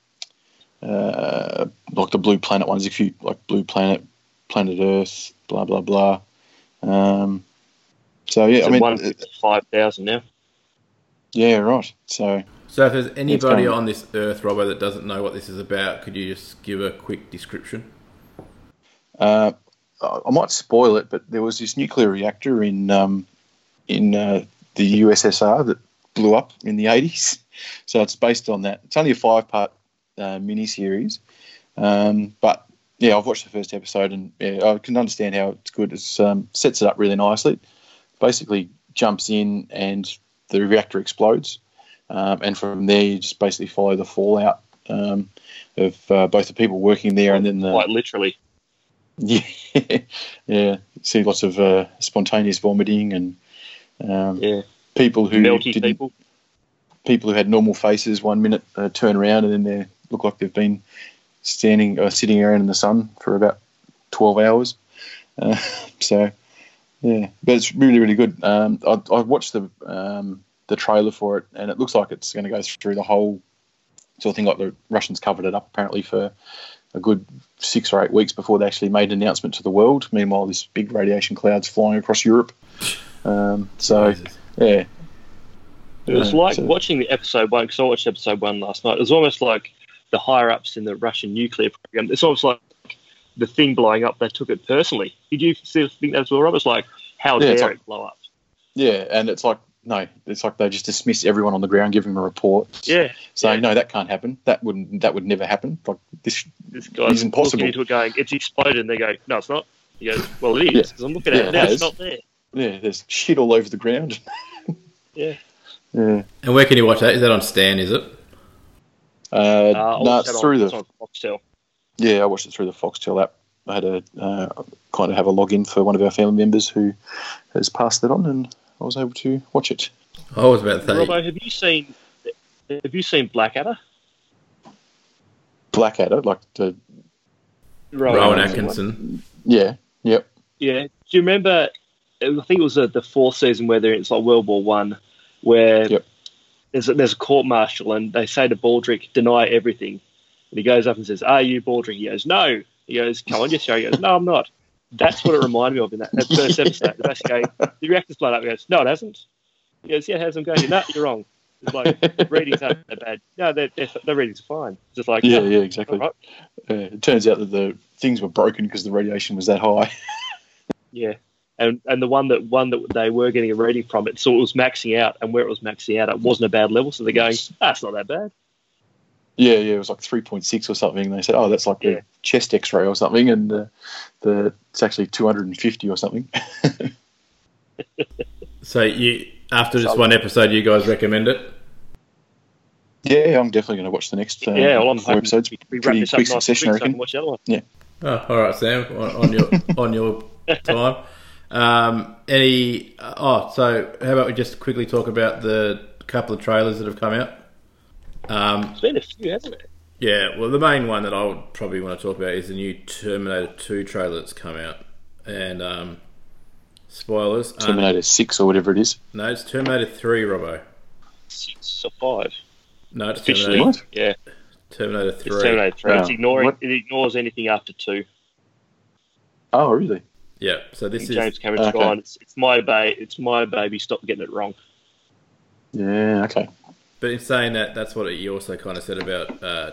Speaker 2: uh, like the Blue Planet ones. If you like Blue Planet, Planet Earth, blah blah blah. Um, so yeah, I mean,
Speaker 3: one five thousand now.
Speaker 2: yeah, right. So
Speaker 1: So, if there's anybody on this earth, Robbo, that doesn't know what this is about, could you just give a quick description?
Speaker 2: Uh, I I might spoil it, but there was this nuclear reactor in um, in uh, the USSR that blew up in the 80s. So it's based on that. It's only a five part uh, miniseries. Um, but yeah, I've watched the first episode and yeah, I can understand how it's good. It um, sets it up really nicely. Basically, jumps in and the reactor explodes. Um, and from there, you just basically follow the fallout um, of uh, both the people working there and then the.
Speaker 3: Quite literally. [laughs]
Speaker 2: Yeah, yeah. See lots of uh, spontaneous vomiting and um,
Speaker 3: Yeah.
Speaker 2: people who
Speaker 3: Melty
Speaker 2: didn't,
Speaker 3: people.
Speaker 2: people who had normal faces one minute uh, turn around and then they look like they've been standing or sitting around in the sun for about twelve hours. Uh, [laughs] so yeah, but it's really really good. Um, I, I watched the um, the trailer for it and it looks like it's going to go through the whole sort of thing. Like the Russians covered it up apparently for a good six or eight weeks before they actually made an announcement to the world. Meanwhile, this big radiation cloud's flying across Europe. Um, so yeah,
Speaker 3: It was
Speaker 2: Yeah,
Speaker 3: like
Speaker 2: so-
Speaker 3: watching the episode one because I watched episode one last night. It was almost like the higher ups in the Russian nuclear program. It's almost like the thing blowing up. They took it personally. Did you still think that as well, Rob? It's like how
Speaker 2: Yeah,
Speaker 3: dare
Speaker 2: like-
Speaker 3: it blow up?
Speaker 2: yeah, and it's like no, it's like they just dismiss everyone on the ground, give them a report,
Speaker 3: Yeah,
Speaker 2: saying
Speaker 3: yeah.
Speaker 2: no, that can't happen. That wouldn't that would never happen. Like this,
Speaker 3: this guy's
Speaker 2: It's impossible.
Speaker 3: looking into it, going, "It's exploded," and they go, "No, it's not." He goes, "Well, it
Speaker 2: Yeah.
Speaker 3: I'm looking at
Speaker 2: Yeah,
Speaker 3: it
Speaker 2: it
Speaker 3: now.
Speaker 2: has.
Speaker 3: It's not there."
Speaker 2: Yeah, there's shit all over the ground. [laughs]
Speaker 3: Yeah.
Speaker 2: yeah,
Speaker 1: And where can you watch that? Is that on Stan, is it?
Speaker 2: uh,
Speaker 3: Uh,
Speaker 2: no,
Speaker 3: watched
Speaker 2: it's through
Speaker 3: on,
Speaker 2: the
Speaker 3: it's Foxtel.
Speaker 2: yeah, I watched it through the Foxtel app. I had a uh, kind of have a login for one of our family members who has passed it on, and I was able to watch it.
Speaker 1: I was about to say.
Speaker 3: Robbo, have you seen? Have you seen Blackadder?
Speaker 2: Blackadder, like the
Speaker 1: Rowan
Speaker 2: Atkinson
Speaker 1: Atkinson.
Speaker 2: yeah, yep,
Speaker 3: Yeah. Do you remember? I think it was uh, the fourth season where they're it's like World War One, where
Speaker 2: Yep.
Speaker 3: there's a, there's a court martial and they say to Baldrick, "Deny everything," and he goes up and says, "Are you Baldrick?" He goes, "No." He goes, "Come on, you are." He goes, "No, I'm not." That's what it reminded me of in that, that first episode. The basically [laughs] the reactor's blown up. He goes, "No, it hasn't." He goes, "Yeah, it has." I'm going, "No, you're wrong." It's like readings aren't that bad. No, their readings are fine. Just like
Speaker 2: yeah,
Speaker 3: "No,
Speaker 2: yeah, exactly.
Speaker 3: right."
Speaker 2: Uh, it turns out that the things were broken because the radiation was that high. [laughs]
Speaker 3: Yeah, and and the one that one that they were getting a reading from it, so it was maxing out, and where it was maxing out, it wasn't a bad level. So they're going, ah, not that bad.
Speaker 2: Yeah, yeah, it was like three point six or something. They said, "Oh, that's like
Speaker 3: Yeah.
Speaker 2: a chest X-ray or something," and uh, the it's actually two hundred and fifty or something. [laughs]
Speaker 1: So you after this one episode, you guys recommend it?
Speaker 2: yeah, I'm definitely going to watch the next. Uh,
Speaker 3: yeah, well, I'm
Speaker 2: four episodes.
Speaker 3: we, we wrap
Speaker 2: Pretty
Speaker 3: this up
Speaker 2: quick
Speaker 3: nice and
Speaker 2: succession, I
Speaker 3: quick so I
Speaker 2: reckon.
Speaker 3: watch the other one.
Speaker 1: Oh, all right, Sam, on, on your [laughs] on your [laughs] time. Um, any? Oh, so how about we just quickly talk about the couple of trailers that have come out? Um,
Speaker 3: It's been a few, hasn't it?
Speaker 1: yeah, well, the main one that I would probably want to talk about is the new Terminator Two trailer that's come out, and um, spoilers. um,
Speaker 2: Terminator Six or whatever it is.
Speaker 1: no, it's Terminator Three, Robbo.
Speaker 3: Six or five.
Speaker 1: No, it's
Speaker 3: Officially,
Speaker 1: Terminator,
Speaker 2: What?
Speaker 3: yeah.
Speaker 1: Terminator
Speaker 3: It's
Speaker 1: Three.
Speaker 3: Terminator 3. It's ignoring,
Speaker 2: What?
Speaker 3: it ignores anything after 2.
Speaker 2: Oh, really?
Speaker 1: Yeah, so this is
Speaker 3: James Cameron's
Speaker 2: okay.
Speaker 3: gone. It's, it's my baby. It's my baby. Stop getting it wrong.
Speaker 2: Yeah. Okay.
Speaker 1: But in saying that, that's what he also kind of said about uh,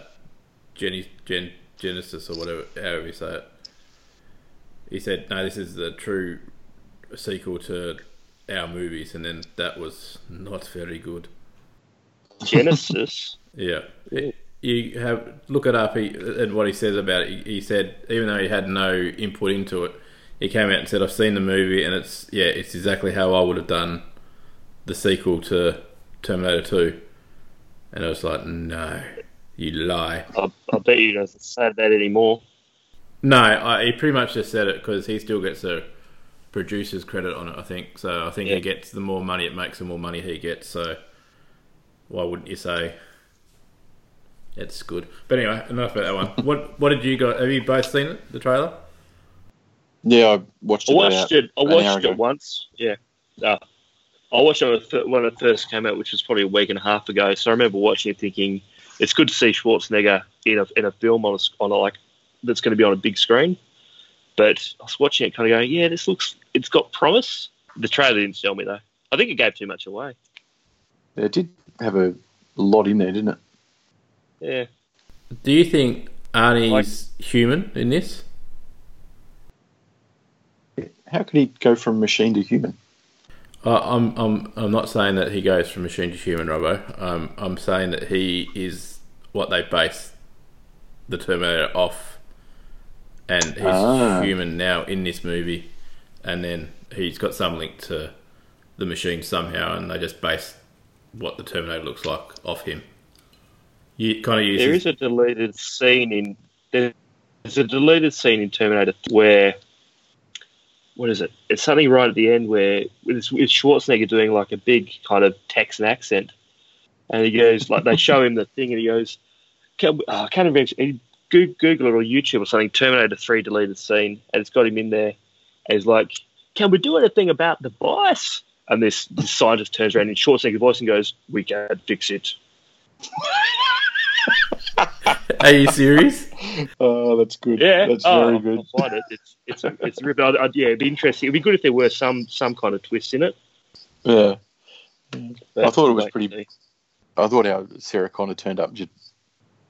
Speaker 1: Jenny, Gen, Genisys or whatever, however you say it. He said, "No, this is the true sequel to our movies," and then that was not very good.
Speaker 3: Genisys. [laughs]
Speaker 1: Yeah,
Speaker 3: Yeah.
Speaker 1: you have look it up. He, and what he says about it, he, he said even though he had no input into it, he came out and said, "I've seen the movie, and it's yeah, it's exactly how I would have done the sequel to Terminator 2. And I was like, "No, you lie."
Speaker 3: I, I bet you he doesn't say that anymore.
Speaker 1: No, I, he pretty much just said it because he still gets a producer's credit on it. I think so. I think
Speaker 3: Yeah.
Speaker 1: he gets the more money it makes, the more money he gets. So why wouldn't you say it's good? But anyway, enough about that one. [laughs] what What did you guys? Have you both seen it? The trailer?
Speaker 2: Yeah, I watched it.
Speaker 3: I
Speaker 2: it.
Speaker 3: watched it. I watched it once. Yeah. Uh, I watched it when it fir- when it first came out, which was probably a week and a half ago. So I remember watching it, thinking it's good to see Schwarzenegger in a in a film on a, s- on a like that's going to be on a big screen. But I was watching it, kind of going, yeah, this looks. It's got promise. The trailer didn't sell me though. I think it gave too much away.
Speaker 2: Yeah, it did have a lot in there, didn't it?
Speaker 3: Yeah.
Speaker 1: Do you think Arnie's human in this?
Speaker 2: How could he go from machine to human?
Speaker 1: I I'm I'm I'm not saying that he goes from machine to human, Robbo. Um, I'm saying that he is what they base the Terminator off, and he's
Speaker 2: Ah.
Speaker 1: human now in this movie, and then he's got some link to the machine somehow, and they just base what the Terminator looks like off him. You kind of use
Speaker 3: There
Speaker 1: his-
Speaker 3: a deleted scene in there's a deleted scene in Terminator where what is it? It's something right at the end where it's, it's Schwarzenegger doing like a big kind of Texan accent, and he goes like they show him the thing, and he goes, oh, can't remember. Goo- Google it or YouTube or something. Terminator Three deleted scene, and it's got him in there. And he's like, "Can we do anything about the vice?" And this, this scientist turns around in Schwarzenegger's voice and goes, "We can fix it." [laughs]
Speaker 1: Are you serious? [laughs]
Speaker 2: Oh, that's good.
Speaker 3: Yeah,
Speaker 2: that's
Speaker 3: oh,
Speaker 2: very good.
Speaker 3: I'll find it. It's it's a, it's a rip. I'd, I'd- yeah, it'd be interesting. It'd be good if there were some some kind of twist in it.
Speaker 2: Yeah,
Speaker 3: but
Speaker 2: I thought it was pretty-
Speaker 3: and.
Speaker 2: I thought how Sarah Connor turned up and just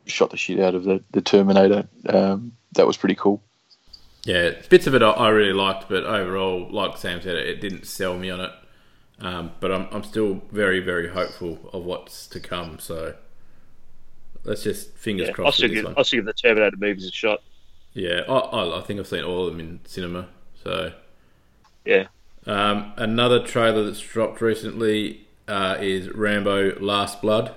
Speaker 2: shot the shit out of the, the Terminator. Um, that was pretty cool.
Speaker 1: Yeah, bits of it I, I really liked, but overall, like Sam said, it, it didn't sell me on it. Um, but I'm, I'm still very, very hopeful of what's to come. So let's just fingers
Speaker 3: Yeah, I'll
Speaker 1: crossed
Speaker 3: still
Speaker 1: with this
Speaker 3: give
Speaker 1: one.
Speaker 3: I'll still give the Terminator movies a shot.
Speaker 1: Yeah, I, I, I think I've seen all of them in cinema. So
Speaker 3: Yeah,
Speaker 1: um, another trailer that's dropped recently uh, is Rambo: Last Blood,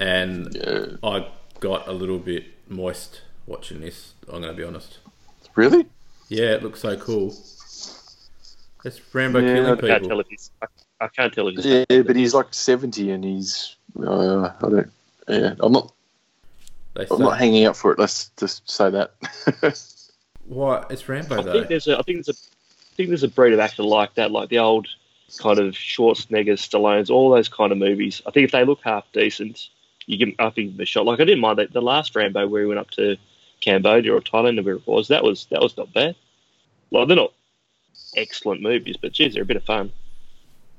Speaker 1: and
Speaker 2: Yeah.
Speaker 1: I got a little bit moist watching this. I'm going to be honest.
Speaker 2: Really?
Speaker 1: Yeah, it looks so cool. It's Rambo
Speaker 2: Yeah,
Speaker 1: killing
Speaker 2: I
Speaker 3: I can't
Speaker 1: people.
Speaker 3: tell if he's. I, I can't tell if he's.
Speaker 2: Yeah, but he's like seventy, and he's. Uh, I don't. Yeah, I'm not.
Speaker 1: They
Speaker 2: I'm not hanging out for it. Let's just say that. [laughs]
Speaker 1: what? It's Rambo
Speaker 3: I
Speaker 1: though.
Speaker 3: think there's a. I think there's a. I think there's a breed of actor like that, like the old kind of Schwarzenegger, Stallones, all those kind of movies. I think if they look half decent, you give. I think a shot. Like I didn't mind that the last Rambo where he went up to Cambodia or Thailand or where it was. That was that was not bad. Like they're not excellent movies, but geez, they're a bit of fun.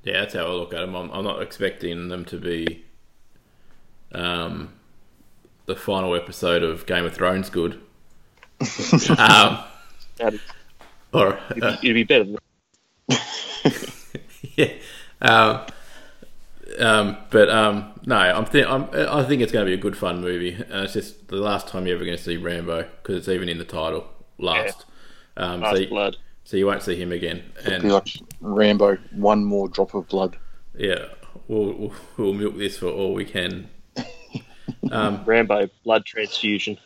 Speaker 1: Yeah, that's how I look at them. I'm, I'm not expecting them to be um, the final episode of Game of Thrones good. [laughs] um, or
Speaker 3: It'd, be, it'd be better [laughs]
Speaker 1: yeah. Um, Um, but um, no, I'm, th- I'm I think it's going to be a good fun movie. And it's just the last time you're ever going to see Rambo because it's even in the title. Last. Um,
Speaker 3: Last
Speaker 1: so, you,
Speaker 3: blood.
Speaker 1: so you won't see him again.
Speaker 2: Be
Speaker 1: And
Speaker 2: like Rambo, one more drop of blood.
Speaker 1: yeah, we'll, we'll we'll milk this for all we can. Um, [laughs]
Speaker 3: Rambo blood transfusion.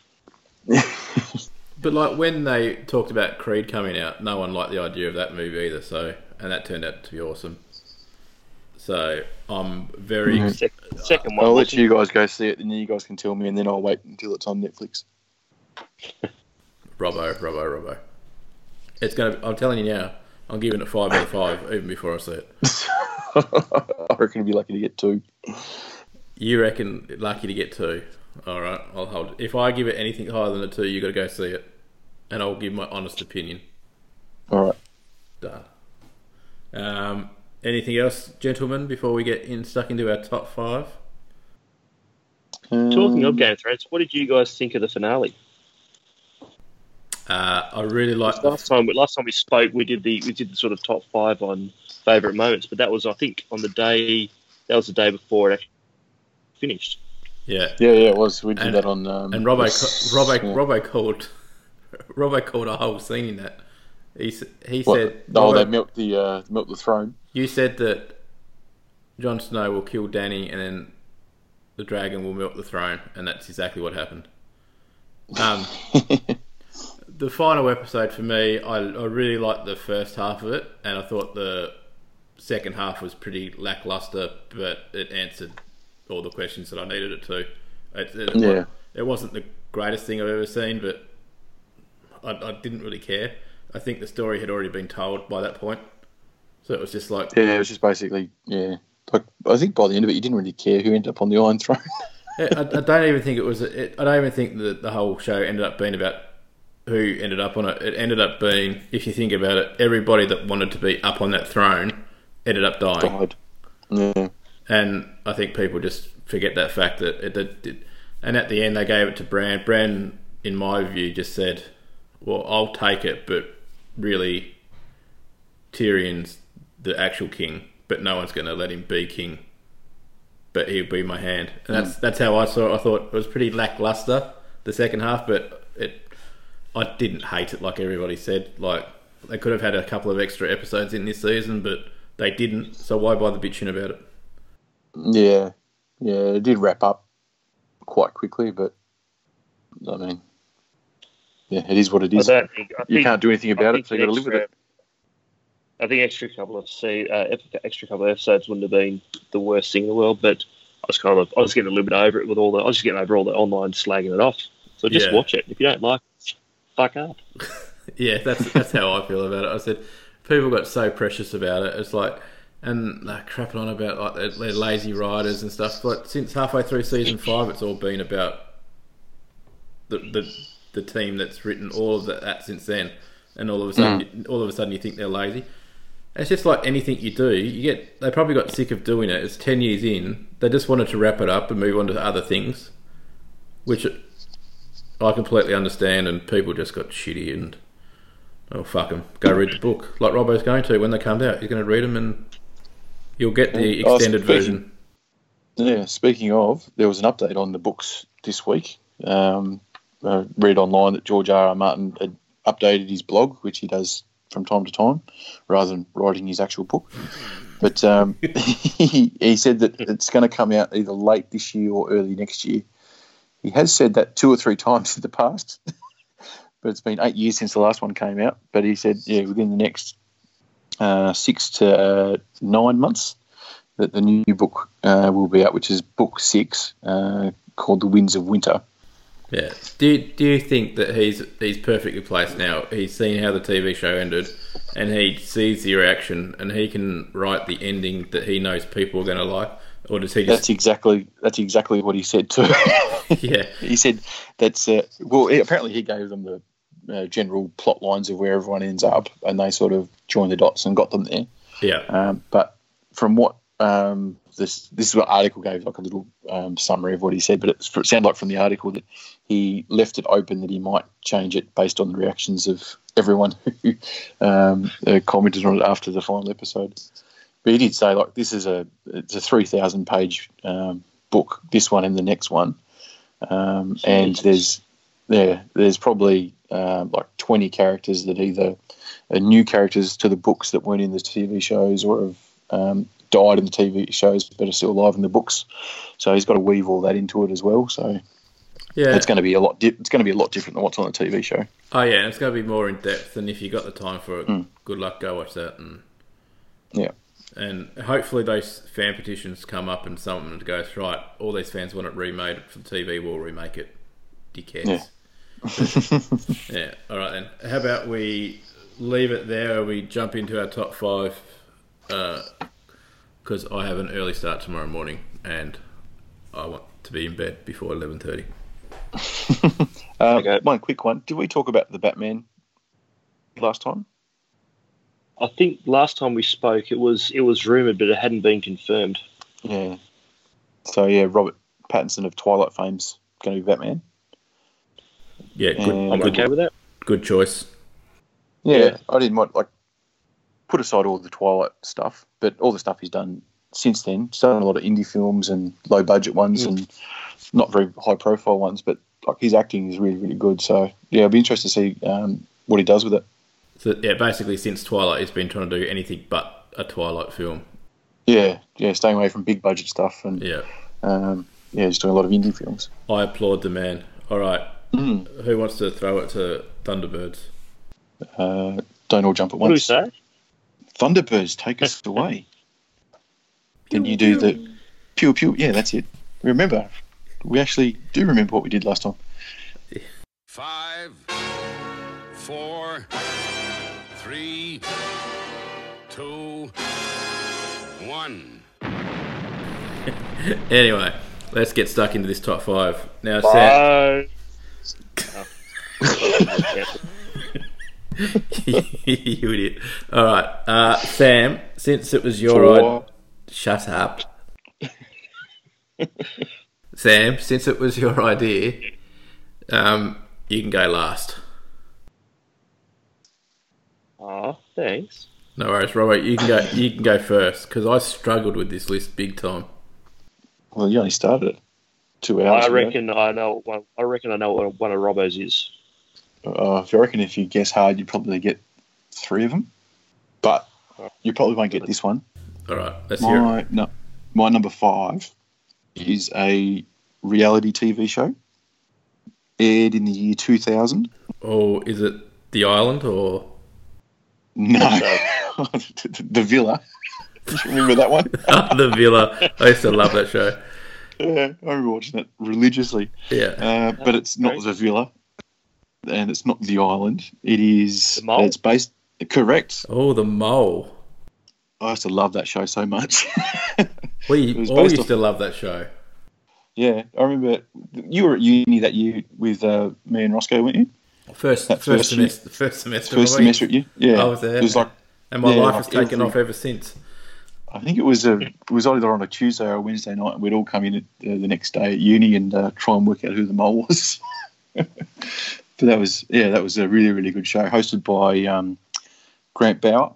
Speaker 1: But like when they talked about Creed coming out, no one liked the idea of that movie either. So, and that turned out to be awesome. So I'm very
Speaker 2: Mhm.
Speaker 3: Sec- second one.
Speaker 2: I'll let you guys go see it, and then you guys can tell me, and then I'll wait until it's on Netflix. [laughs]
Speaker 1: Robbo, Robbo, Robbo. It's gonna. I'm telling you now. I'm giving it five out of five even before I see it. [laughs]
Speaker 2: I reckon I'd be lucky to get two.
Speaker 1: You reckon lucky to get two? All right, I'll hold it. If I give it anything higher than a two, you got to go see it, and I'll give my honest opinion.
Speaker 2: All right.
Speaker 1: Done. Um, anything else, gentlemen, before we get in stuck into our top five?
Speaker 2: Um,
Speaker 3: Talking of Game of Thrones, what did you guys think of the finale?
Speaker 1: Uh, I really like the
Speaker 3: Last time, last time we spoke, we did the we did the sort of top five on favourite moments, but that was I think on the day that was the day before it actually finished.
Speaker 1: yeah.
Speaker 2: Yeah, yeah, it was. We did
Speaker 1: And-
Speaker 2: that on. Um,
Speaker 1: And Robbo,
Speaker 2: s-
Speaker 1: ca- Robbo,
Speaker 2: yeah.
Speaker 1: Robbo called, [laughs] Robbo called a whole scene in that. He s- he
Speaker 2: What?
Speaker 1: said,
Speaker 2: oh,
Speaker 1: Robbo,
Speaker 2: they milked the uh, milked the throne.
Speaker 1: "You said that Jon Snow will kill Danny, and then the dragon will milk the throne, and that's exactly what happened." Um, [laughs] the final episode for me, I, I really liked the first half of it, and I thought the second half was pretty lackluster, but it answered all the questions that I needed it to. It, it,
Speaker 2: Yeah.
Speaker 1: it wasn't the greatest thing I've ever seen, but I, I didn't really care. I think the story had already been told by that point, so it was just like,
Speaker 2: Yeah, it was just basically yeah. Like I think by the end of it, you didn't really care who ended up on the Iron Throne. [laughs]
Speaker 1: I, I don't even think it was. It, I don't even think that the whole show ended up being about who ended up on it. It ended up being, if you think about it, everybody that wanted to be up on that throne ended up dying.
Speaker 2: Died. Yeah.
Speaker 1: And I think people just forget that fact that it, that it, and at the end they gave it to Bran. Bran, in my view, just said, "Well, I'll take it, but really, Tyrion's the actual king, but no one's going to let him be king. But he'll be my hand." And that's that's how I saw it. I thought it was pretty lackluster the second half, but it I didn't hate it like everybody said. Like they could have had a couple of extra episodes in this season, but they didn't. So why bother bitching about it?
Speaker 2: Yeah. Yeah. It did wrap up quite quickly, but I mean, yeah, it is what it is.
Speaker 3: I
Speaker 2: is.
Speaker 3: don't think
Speaker 2: You
Speaker 3: think,
Speaker 2: can't do anything about it, so you got to live with it.
Speaker 3: I think extra couple of se- uh, extra couple of episodes wouldn't have been the worst thing in the world, but I was kind of I was getting a little bit over it with all the I was just getting over all the online slagging it off. So just
Speaker 1: Yeah.
Speaker 3: watch it. If you don't like, it, fuck up. [laughs]
Speaker 1: Yeah, that's that's how I feel about it. I said people got so precious about it. It's like and they're crapping on about like they're, they're lazy riders and stuff. But since halfway through season five, it's all been about the the, the team that's written all of that, that since then. And all of a sudden, mm. all of a sudden, you think they're lazy. It's just like anything you do. You get they probably got sick of doing it. It's ten years in. They just wanted to wrap it up and move on to other things, which I completely understand. And people just got shitty and oh fuck them, go read the book like Robbo's going to when they come out. He's going to read them and you'll get the
Speaker 2: Oh,
Speaker 1: extended
Speaker 2: speaking-
Speaker 1: version.
Speaker 2: Yeah, speaking of, there was an update on the books this week. Um, I read online that George R. R. Martin had updated his blog, which he does from time to time, rather than writing his actual book. But um, [laughs] he, he said that it's going to come out either late this year or early next year. He has said that two or three [laughs] times in the past, [laughs] but it's been eight years since the last one came out. But he said, yeah, within the next uh, six to uh, nine months, that the new book uh, will be out, which is book six, uh, called The Winds of Winter.
Speaker 1: Yeah. Do you, do you think that he's he's perfectly placed now? He's seen how the TV show ended, and he sees the reaction, and he can write the ending that he knows people are going to like, or does he Just...
Speaker 2: That's exactly that's exactly what he said too. [laughs]
Speaker 1: yeah. [laughs]
Speaker 2: he said that's uh, well. Apparently, he gave them the uh, general plot lines of where everyone ends up, and they sort of joined the dots and got them there.
Speaker 1: Yeah.
Speaker 2: Um, but from what um, this this is what article gave like a little um, summary of what he said, but it, it sounded like from the article that he left it open that he might change it based on the reactions of everyone who um, uh, commented on it after the final episode. but he did say like this is a it's a three thousand page um, book. This one and the next one, um, and there's there there's probably um, like twenty characters that either are new characters to the books that weren't in the TV shows or have um, died in the TV shows but are still alive in the books. So he's got to weave all that into it as well. So
Speaker 1: Yeah.
Speaker 2: it's going to be a lot. Di- it's going to be a lot different than what's on the TV show.
Speaker 1: Oh yeah, and it's going to be more in depth. And if you got the time for it,
Speaker 2: Mm.
Speaker 1: good luck. Go watch that. And
Speaker 2: Yeah.
Speaker 1: and hopefully those fan petitions come up and someone goes right. All these fans want it remade for the TV. We'll remake it. Dickheads. [laughs] Yeah. All right then. How about we leave it there? And We jump into our top five because I have an early start tomorrow morning and I want to be in bed before eleven thirty.
Speaker 2: Um, [laughs]
Speaker 3: Okay.
Speaker 2: One quick one. Did we talk about the Batman last time?
Speaker 3: I think last time we spoke, it was it was rumored, but it hadn't been confirmed.
Speaker 2: Yeah. So yeah, Robert Pattinson of Twilight fame's going to be Batman.
Speaker 1: Yeah. Good.
Speaker 2: And-
Speaker 3: I'm
Speaker 1: good,
Speaker 3: okay with that.
Speaker 1: good choice.
Speaker 2: Yeah,
Speaker 3: Yeah.
Speaker 2: I didn't want like put aside all the Twilight stuff, but all the stuff he's done since then. He's done a lot of indie films and low budget ones, and not very high profile ones. But like his acting is really really good. So yeah, I'd be interested to see um, what he does with it.
Speaker 1: So yeah, basically since Twilight, he's been trying to do anything but a Twilight film.
Speaker 2: Yeah, yeah, staying away from big budget stuff and
Speaker 1: Yeah.
Speaker 2: um, yeah, just doing a lot of indie films.
Speaker 1: I applaud the man. All right.
Speaker 2: Mm.
Speaker 1: Who wants to throw it to Thunderbirds?
Speaker 2: Uh, don't all jump at
Speaker 3: What do we
Speaker 2: once.
Speaker 3: say?
Speaker 2: Thunderbirds, take us [laughs] away. Then you do the pew pew. Yeah, that's it. Remember, we actually do remember what we did last time.
Speaker 4: Five, four, three, two, one. [laughs]
Speaker 1: Anyway, let's get stuck into this top five. Now, Sam,
Speaker 3: Bye. [laughs]
Speaker 1: you idiot. All right. Uh, Sam, since it was your idea. Shut up. Sam, since it was your idea, um, you can go last.
Speaker 3: Aw, thanks.
Speaker 1: No worries, Robert. You can go. You can go first because I struggled with this list big time.
Speaker 2: Well, you only started it two hours.
Speaker 3: I
Speaker 2: ago.
Speaker 3: reckon I know. One, I reckon I know what one of Robbo's is.
Speaker 2: Uh, if you reckon if you guess hard, you'd probably get three of them, but you probably won't get this one.
Speaker 1: All right, let's hear it.
Speaker 2: My no, my number five is a reality TV show aired in the year two thousand.
Speaker 1: Oh, is it The Island or?
Speaker 2: No, [laughs] the Villa. Do you remember that one? [laughs]
Speaker 1: the Villa. I used to love that show.
Speaker 2: yeah, I remember watching it religiously.
Speaker 1: Yeah.
Speaker 2: Uh, but it's not the Villa, and it's not the island. It is.
Speaker 3: The Mole?
Speaker 2: It's based. Correct.
Speaker 1: Oh, the mole.
Speaker 2: I used to love that show so much. [laughs]
Speaker 1: We all used
Speaker 2: off-
Speaker 1: to love that show.
Speaker 2: yeah, I remember you were at uni that year with uh, me and Roscoe, weren't you?
Speaker 1: First,
Speaker 2: That
Speaker 1: first,
Speaker 2: first
Speaker 1: semester, first semester.
Speaker 2: First
Speaker 1: of the week.
Speaker 2: semester at you. Yeah,
Speaker 1: I was there.
Speaker 2: It was like
Speaker 1: and my
Speaker 2: yeah,
Speaker 1: life
Speaker 2: like
Speaker 1: has taken
Speaker 2: every-
Speaker 1: off ever since.
Speaker 2: I think it was a it was either on a Tuesday or a Wednesday night, and we'd all come in at, uh, the next day at uni and uh, try and work out who the mole was. [laughs] but that was yeah, that was a really really good show, hosted by um, Grant Bowler,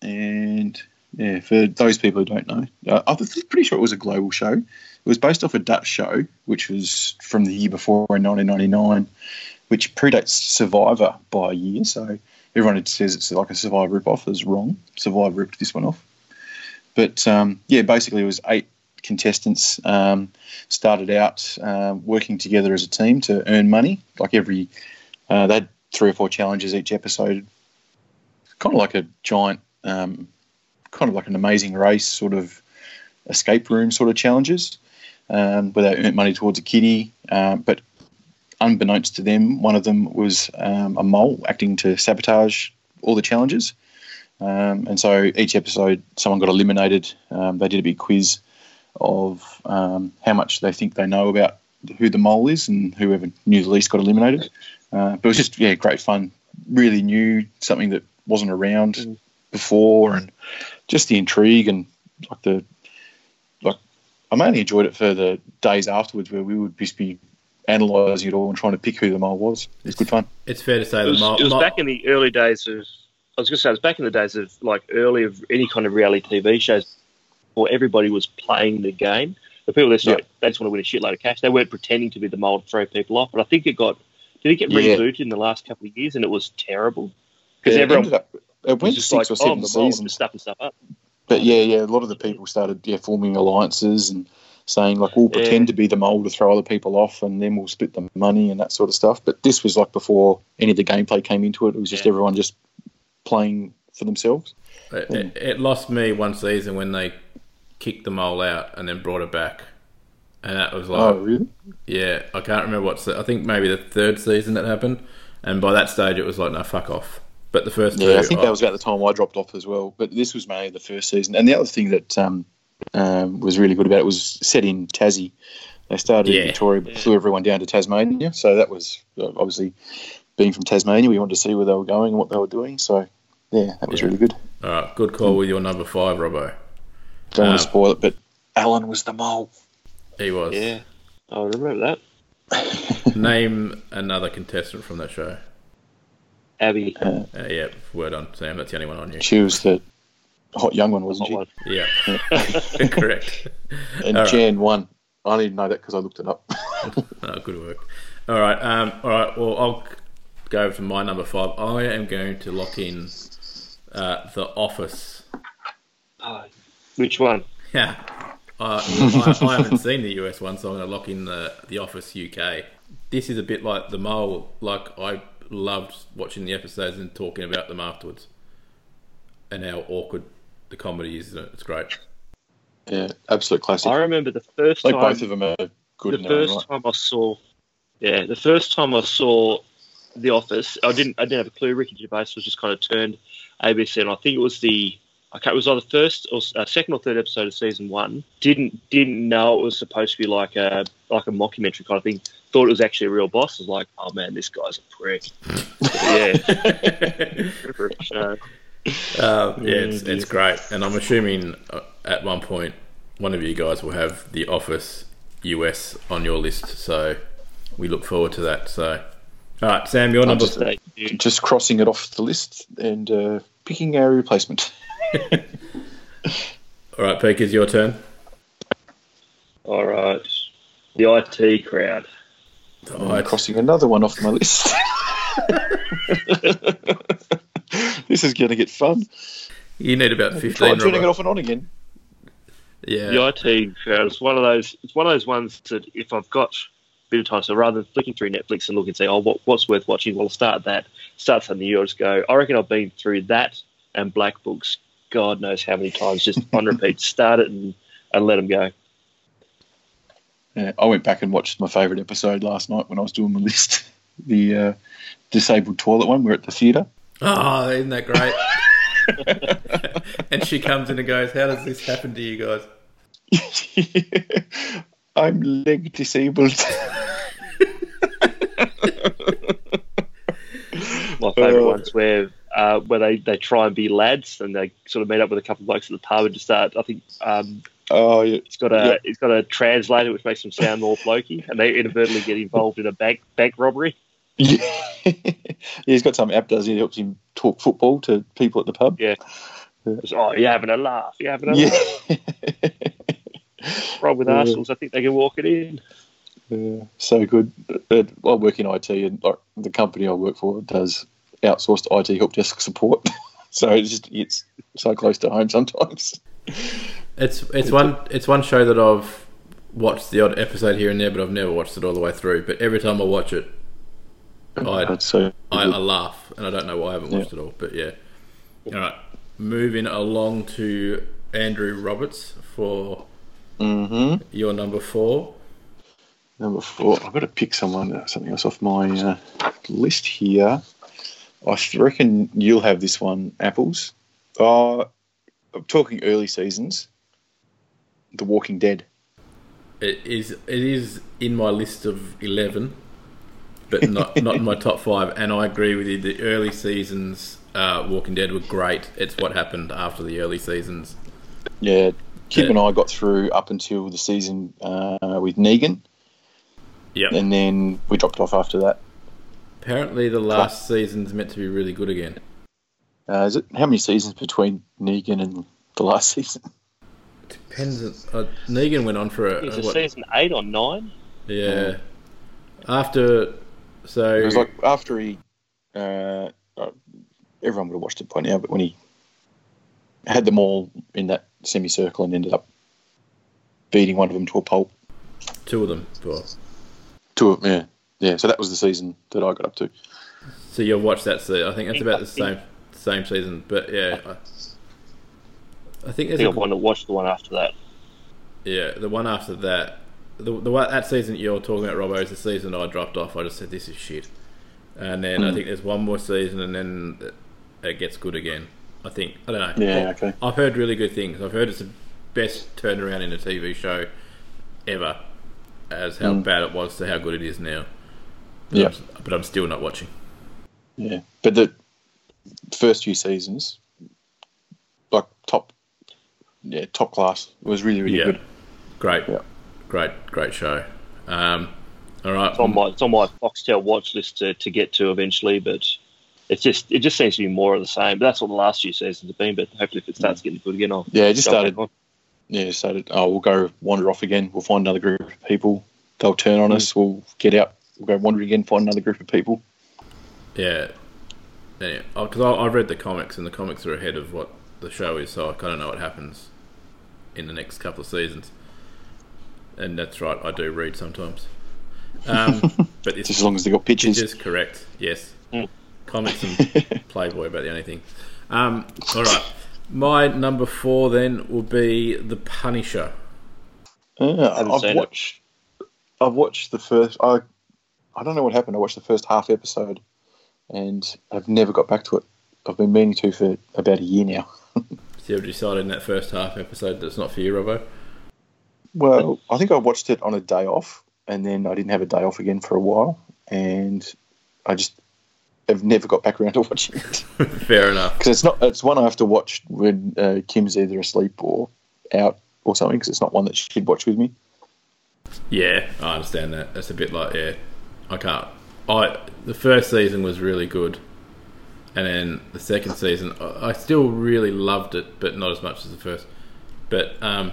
Speaker 2: and yeah, for those people who don't know, uh, I'm pretty sure it was a global show. It was based off a Dutch show, which was from the year before in 1999, which predates Survivor by a year. So everyone who says it's like a Survivor rip-off is wrong. Survivor ripped this one off. But um, yeah, basically it was eight contestants um, started out um, working together as a team to earn money. Like every, uh, they had three or four challenges each episode, kind of like a giant, um, kind of like an amazing race sort of escape room sort of challenges, um, where they earned money towards a kitty. Um, but unbeknownst to them, one of them was um, a mole acting to sabotage all the challenges. Um, and so each episode, someone got eliminated. Um, they did a big quiz of um, how much they think they know about who the mole is, and whoever knew the least got eliminated. Uh, but it was just yeah, great fun. Really new, something that wasn't around before, and just the intrigue and like the like. I mainly enjoyed it for the days afterwards, where we would just be analysing it all and trying to pick who the mole was. It was good fun.
Speaker 1: It's fair to say
Speaker 3: It
Speaker 1: the
Speaker 3: was,
Speaker 1: mole.
Speaker 3: it was
Speaker 1: mole-
Speaker 3: back in the early days of I was going to say, it was back in the days of like early of any kind of reality TV shows, where everybody was playing the game. The people that
Speaker 2: Yeah.
Speaker 3: they just want to win a shitload of cash. They weren't pretending to be the mold to throw people off. But I think it got did it get
Speaker 2: Yeah.
Speaker 3: rebooted in the last couple of years, and it was terrible because
Speaker 2: Yeah,
Speaker 3: everyone
Speaker 2: ended up, it
Speaker 3: was
Speaker 2: went
Speaker 3: just
Speaker 2: six
Speaker 3: like,
Speaker 2: or
Speaker 3: "Oh,
Speaker 2: seven
Speaker 3: I'm the mold,
Speaker 2: seasons.
Speaker 3: just stuffing stuff up.
Speaker 2: But yeah, yeah, a lot of the people started yeah forming alliances and saying like we'll
Speaker 3: Yeah.
Speaker 2: pretend to be the mole to throw other people off, and then we'll split the money and that sort of stuff. But this was like before any of the gameplay came into it. It was just
Speaker 3: Yeah.
Speaker 2: everyone just playing for themselves.
Speaker 1: It, it, it lost me one season when they kicked the mole out and then brought it back, and that was like,
Speaker 2: Oh, really?
Speaker 1: yeah, I can't remember what. se- I think maybe the third season that happened, and by that stage it was like, no, fuck off. But the first two,
Speaker 2: Yeah, I think
Speaker 1: I-
Speaker 2: that was about the time I dropped off as well. But this was mainly the first season. And the other thing that um, um, was really good about it was set in Tassie. They started
Speaker 1: Yeah.
Speaker 2: in Victoria, but flew everyone down to Tasmania. So that was uh, obviously being from Tasmania. We wanted to see where they were going and what they were doing. So yeah, that was
Speaker 1: Yeah.
Speaker 2: really good.
Speaker 1: all right, good call with your number five, Robbo.
Speaker 2: Don't want
Speaker 1: Um,
Speaker 2: to spoil it, but Alan was the mole.
Speaker 1: He was.
Speaker 3: Yeah, I remember that. [laughs]
Speaker 1: Name another contestant from that show.
Speaker 3: Abby,
Speaker 1: Uh, yeah, word on Sam. That's the only one on you.
Speaker 2: She was the hot young one, wasn't
Speaker 3: hot
Speaker 2: she?
Speaker 3: one.
Speaker 1: Yeah, [laughs] correct.
Speaker 2: And
Speaker 1: All right.
Speaker 2: Jan won. I didn't know that because I looked it up. [laughs]
Speaker 1: Oh, good work. All right. Um, all right. Well, I'll go over to my number five. I am going to lock in uh, The Office.
Speaker 3: Oh, which one?
Speaker 1: Yeah. Uh, I, I haven't [laughs] seen the US one, so I'm going to lock in the The Office UK. This is a bit like The Mole. Like I loved watching the episodes and talking about them afterwards, and how awkward the comedy is. Isn't it? It's great.
Speaker 2: yeah, absolute classic.
Speaker 3: I remember the first
Speaker 2: like
Speaker 3: time.
Speaker 2: both of them are good
Speaker 3: the
Speaker 2: in their own
Speaker 3: first
Speaker 2: right.
Speaker 3: time I saw, yeah, the first time I saw The Office, I didn't, I didn't have a clue. Ricky Gervais was just kind of turned ABC, and I think it was the, I can't, it was either first or uh, second or third episode of season one. Didn't didn't know it was supposed to be like a like a mockumentary kind of thing. Thought it was actually a real boss. I was like, oh man, this guy's a prick. [laughs] Yeah, uh,
Speaker 1: Um, yeah, it's, it's great, and I'm assuming uh, at one point one of you guys will have The Office US on your list, so we look forward to that. So, all right, Sam, your number.
Speaker 2: just- just crossing it off the list and uh, picking a replacement. [laughs]
Speaker 1: All right, Peak, is your turn.
Speaker 3: All right, the IT crowd.
Speaker 1: All
Speaker 2: I'm
Speaker 1: right.
Speaker 2: crossing another one off my list. [laughs] this is going to get fun.
Speaker 1: You need about fifteen.
Speaker 2: Try
Speaker 1: fifteen.
Speaker 2: turning it
Speaker 1: Robert.
Speaker 2: off and on again.
Speaker 1: Yeah,
Speaker 3: The IT crowd is one of those. It's one of those ones that if I've got a bit of time, so rather than flicking through Netflix and looking and say, "Oh, what, what's worth watching?" Well, I'll start that. Start something new. I'll just go. I reckon I've been through that and Black Books. God knows how many times, just on repeat. [laughs] Start it and and let them go.
Speaker 2: Yeah, I went back and watched my favourite episode last night when I was doing my list. [laughs] The uh, disabled toilet one. We're at the theatre.
Speaker 1: Oh, isn't that great? [laughs] and she comes in and goes, "How does this happen to you guys?"
Speaker 2: I'm leg disabled.
Speaker 3: My favourite
Speaker 2: Uh,
Speaker 3: ones where uh, where they, they try and be lads and they sort of meet up with a couple of blokes at the pub and just start. I think um,
Speaker 2: oh, yeah.
Speaker 3: He's got a
Speaker 2: Yeah.
Speaker 3: he's got a translator which makes them sound more blokey, and they inadvertently get involved in a bank bank robbery. [laughs]
Speaker 2: yeah. He's got some app does he helps him talk football to people at the pub.
Speaker 3: Yeah. It's, oh, you're having a laugh. You're having a
Speaker 2: Yeah.
Speaker 3: laugh. [laughs] Rob with
Speaker 2: Yeah.
Speaker 3: Arsenals. I think they can walk it in.
Speaker 2: Yeah, so good. I work in IT, and like, the company I work for does outsourced IT help desk support. [laughs] so it's just it's so close to home sometimes.
Speaker 1: It's it's one it's one show that I've watched the odd episode here and there, but I've never watched it all the way through. But every time I watch it, I
Speaker 2: so
Speaker 1: I. I laugh, and I don't know why I haven't watched it all. But yeah, all right. Moving along to Andrew Roberts for
Speaker 2: hmm
Speaker 1: your number four.
Speaker 2: Number four. I've got to pick someone uh, something else off my uh, list here. I reckon you'll have this one. Apples. Uh, I'm talking early seasons. The Walking Dead.
Speaker 1: It is it is in my list of eleven, but not [laughs] not in my top five. And I agree with you. The early seasons, uh, Walking Dead, were great. It's what happened after the early seasons.
Speaker 2: Yeah, Kip
Speaker 1: Yeah.
Speaker 2: and I got through up until the season uh, with Negan,
Speaker 1: Yep.
Speaker 2: and then we dropped off after that.
Speaker 1: Apparently, the last season's meant to be really good again.
Speaker 2: Uh, is it how many seasons between Negan and the last season?
Speaker 1: Depends. Uh, Negan went on for a,
Speaker 3: Is
Speaker 1: a
Speaker 3: it
Speaker 1: what,
Speaker 3: season eight or nine?
Speaker 1: yeah. After so
Speaker 2: It was like after he, uh, uh, everyone would have watched it by now, but when he had them all in that semicircle and ended up beating one of them to a pulp.
Speaker 1: two of them. Well,
Speaker 2: To a, yeah, yeah. So that was the season that I got up to.
Speaker 1: so you'll watch that. Se- I think that's about the same same season. But yeah, I, I think
Speaker 3: I
Speaker 1: there's
Speaker 3: think I
Speaker 1: a,
Speaker 3: want to watch the one after that.
Speaker 1: yeah the one after that. The, the one, that season you're talking about, Robbo, is the season I dropped off. I just said this is shit, and then I hmm. think there's one more season, and then it gets good again. I think I don't know.
Speaker 2: Yeah, okay.
Speaker 1: I've heard really good things. I've heard it's the best turnaround in a TV show ever, as how
Speaker 2: Mm.
Speaker 1: bad it was to how good it is now. But
Speaker 2: Yeah.
Speaker 1: I'm, but I'm still not watching.
Speaker 2: Yeah, but the first few seasons, like top, yeah, top class. It was really, really
Speaker 1: Yeah.
Speaker 2: good.
Speaker 1: Great,
Speaker 2: Yeah.
Speaker 1: great, great show. Um, all right,
Speaker 3: It's on my it's on my Foxtel watch list to, to get to eventually, but it's just it just seems to be more of the same. But that's what the last few seasons have been. But hopefully, if it starts getting good again, I'll
Speaker 2: Yeah, it just started.
Speaker 3: on.
Speaker 2: Yeah, so. Oh, we'll go wander off again. We'll find another group of people. They'll turn on us. We'll get out. We'll go wander again. Find another group of people.
Speaker 1: yeah. Anyway, because I, I've read the comics, and the comics are ahead of what the show is, so I kind of know what happens in the next couple of seasons. And that's right, I do read sometimes. Um, [laughs] but it's
Speaker 2: Just as long as they got pictures.
Speaker 1: Pictures, correct. Yes.
Speaker 3: Mm.
Speaker 1: Comics and [laughs] Playboy about the only thing. Um, all right. My number four then will be The Punisher.
Speaker 2: Uh,
Speaker 3: Haven't
Speaker 2: I've
Speaker 3: seen it.
Speaker 2: watched. I've watched the first. I. I don't know what happened. I watched the first half episode, and I've never got back to it. I've been meaning to for about a year now. [laughs]
Speaker 1: So you decided in that first half episode that's not for you, Robbo?
Speaker 2: Well, I think I watched it on a day off, and then I didn't have a day off again for a while, and I just have never got back around to watching it [laughs]
Speaker 1: Fair enough.
Speaker 2: because it's not. It's one I have to watch when uh, Kim's either asleep or out or something. Because it's not one that she'd watch with me.
Speaker 1: Yeah, I understand that. That's a bit like yeah, I can't. I the first season was really good, and then the second season I, I still really loved it, but not as much as the first. But um,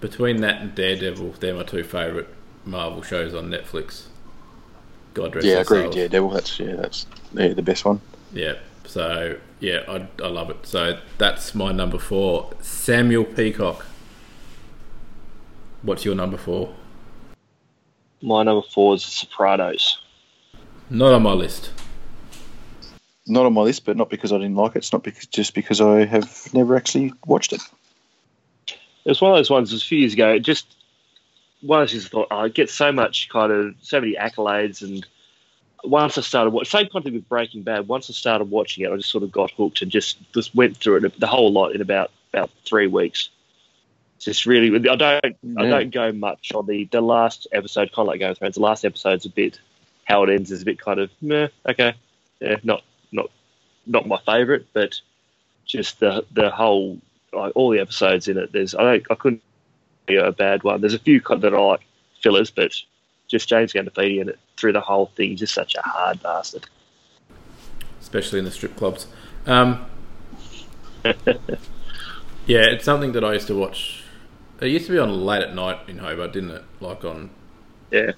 Speaker 1: between that and Daredevil, they're my two favourite Marvel shows on Netflix. God rest
Speaker 2: yeah,
Speaker 1: their
Speaker 2: agreed.
Speaker 1: souls.
Speaker 2: Yeah, Devil. That's yeah, that's yeah, the best one.
Speaker 1: Yeah. So yeah, I, I love it. So that's my number four. Samuel Peacock. What's your number four?
Speaker 3: My number four is The Sopranos.
Speaker 1: Not on my list.
Speaker 2: Not on my list, but not because I didn't like it. It's not because just because I have never actually watched it.
Speaker 3: It was one of those ones. It was a few years ago. It just one of those things I thought, oh, I get so much kind of so many accolades, and once I started watching, same kind of thing with Breaking Bad. Once I started watching it, I just sort of got hooked and just just went through it the whole lot in about about three weeks. It's just really, I don't I don't go much on the the last episode, kind of like Game of Thrones. The last episode's a bit how it ends is a bit kind of meh, okay, yeah, not not not my favourite, but just the the whole like all the episodes in it. There's I don't I couldn't a bad one. There's a few that are like fillers, but just James Gandolfini in it through the whole thing. He's just such a hard bastard.
Speaker 1: especially in the strip clubs. Um, [laughs] yeah, it's something that I used to watch. It used to be on late at night in Hobart, didn't it? Like on
Speaker 3: Yeah,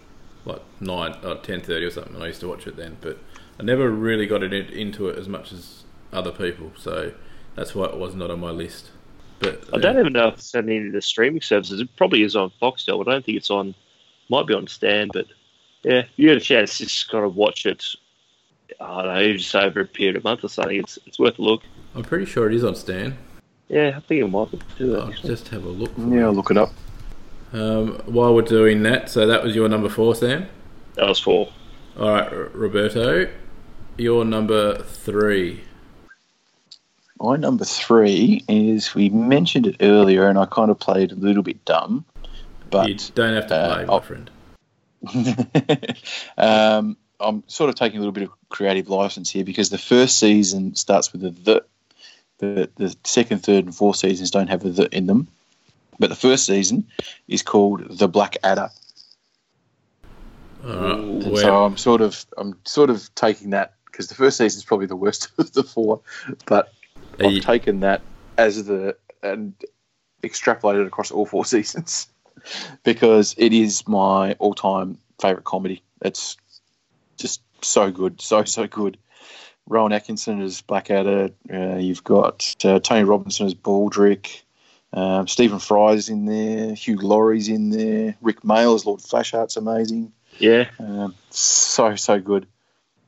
Speaker 1: like nine or ten thirty or something. And I used to watch it then, but I never really got it into it as much as other people. So that's why it was not on my list. But
Speaker 3: I don't even know if it's on any of the streaming services. It probably is on Foxtel. but I don't think it's on. Might be on Stan, but yeah, if you get a chance, just kind of watch it. I don't know, just over a period of a month or something. It's it's worth a look.
Speaker 1: I'm pretty sure it is on Stan.
Speaker 3: Yeah, I think it might be too.
Speaker 1: I'll just have a look. for
Speaker 2: Yeah, I'll look it up.
Speaker 1: Um, while we're doing that, so that was your number four, Sam.
Speaker 3: That was four.
Speaker 1: All right, R- Roberto, your number three.
Speaker 2: My number three is we mentioned it earlier, and I kind of played a little bit dumb, but
Speaker 1: you don't have to
Speaker 2: uh,
Speaker 1: play, my
Speaker 2: I'll-
Speaker 1: friend. [laughs]
Speaker 2: um, I'm sort of taking a little bit of creative license here because the first season starts with a the, the the second, third, and fourth seasons don't have a the in them, but the first season is called the Black Adder.
Speaker 1: All right,
Speaker 3: Ooh.
Speaker 2: And
Speaker 1: where,
Speaker 2: so I'm sort of I'm sort of taking that because the first season is probably the worst [laughs] of the four. But I've
Speaker 1: you-
Speaker 2: taken that as the and extrapolated across all four [laughs] seasons because it is my all-time favorite comedy. It's just so good, so so good. Rowan Atkinson is Blackadder. Uh, you've got uh, Tony Robinson as Baldrick. Um, Stephen Fry's in there. Hugh Laurie's in there. Rik Mayall as Lord Flashheart's amazing.
Speaker 3: Yeah.
Speaker 2: Um, so so good.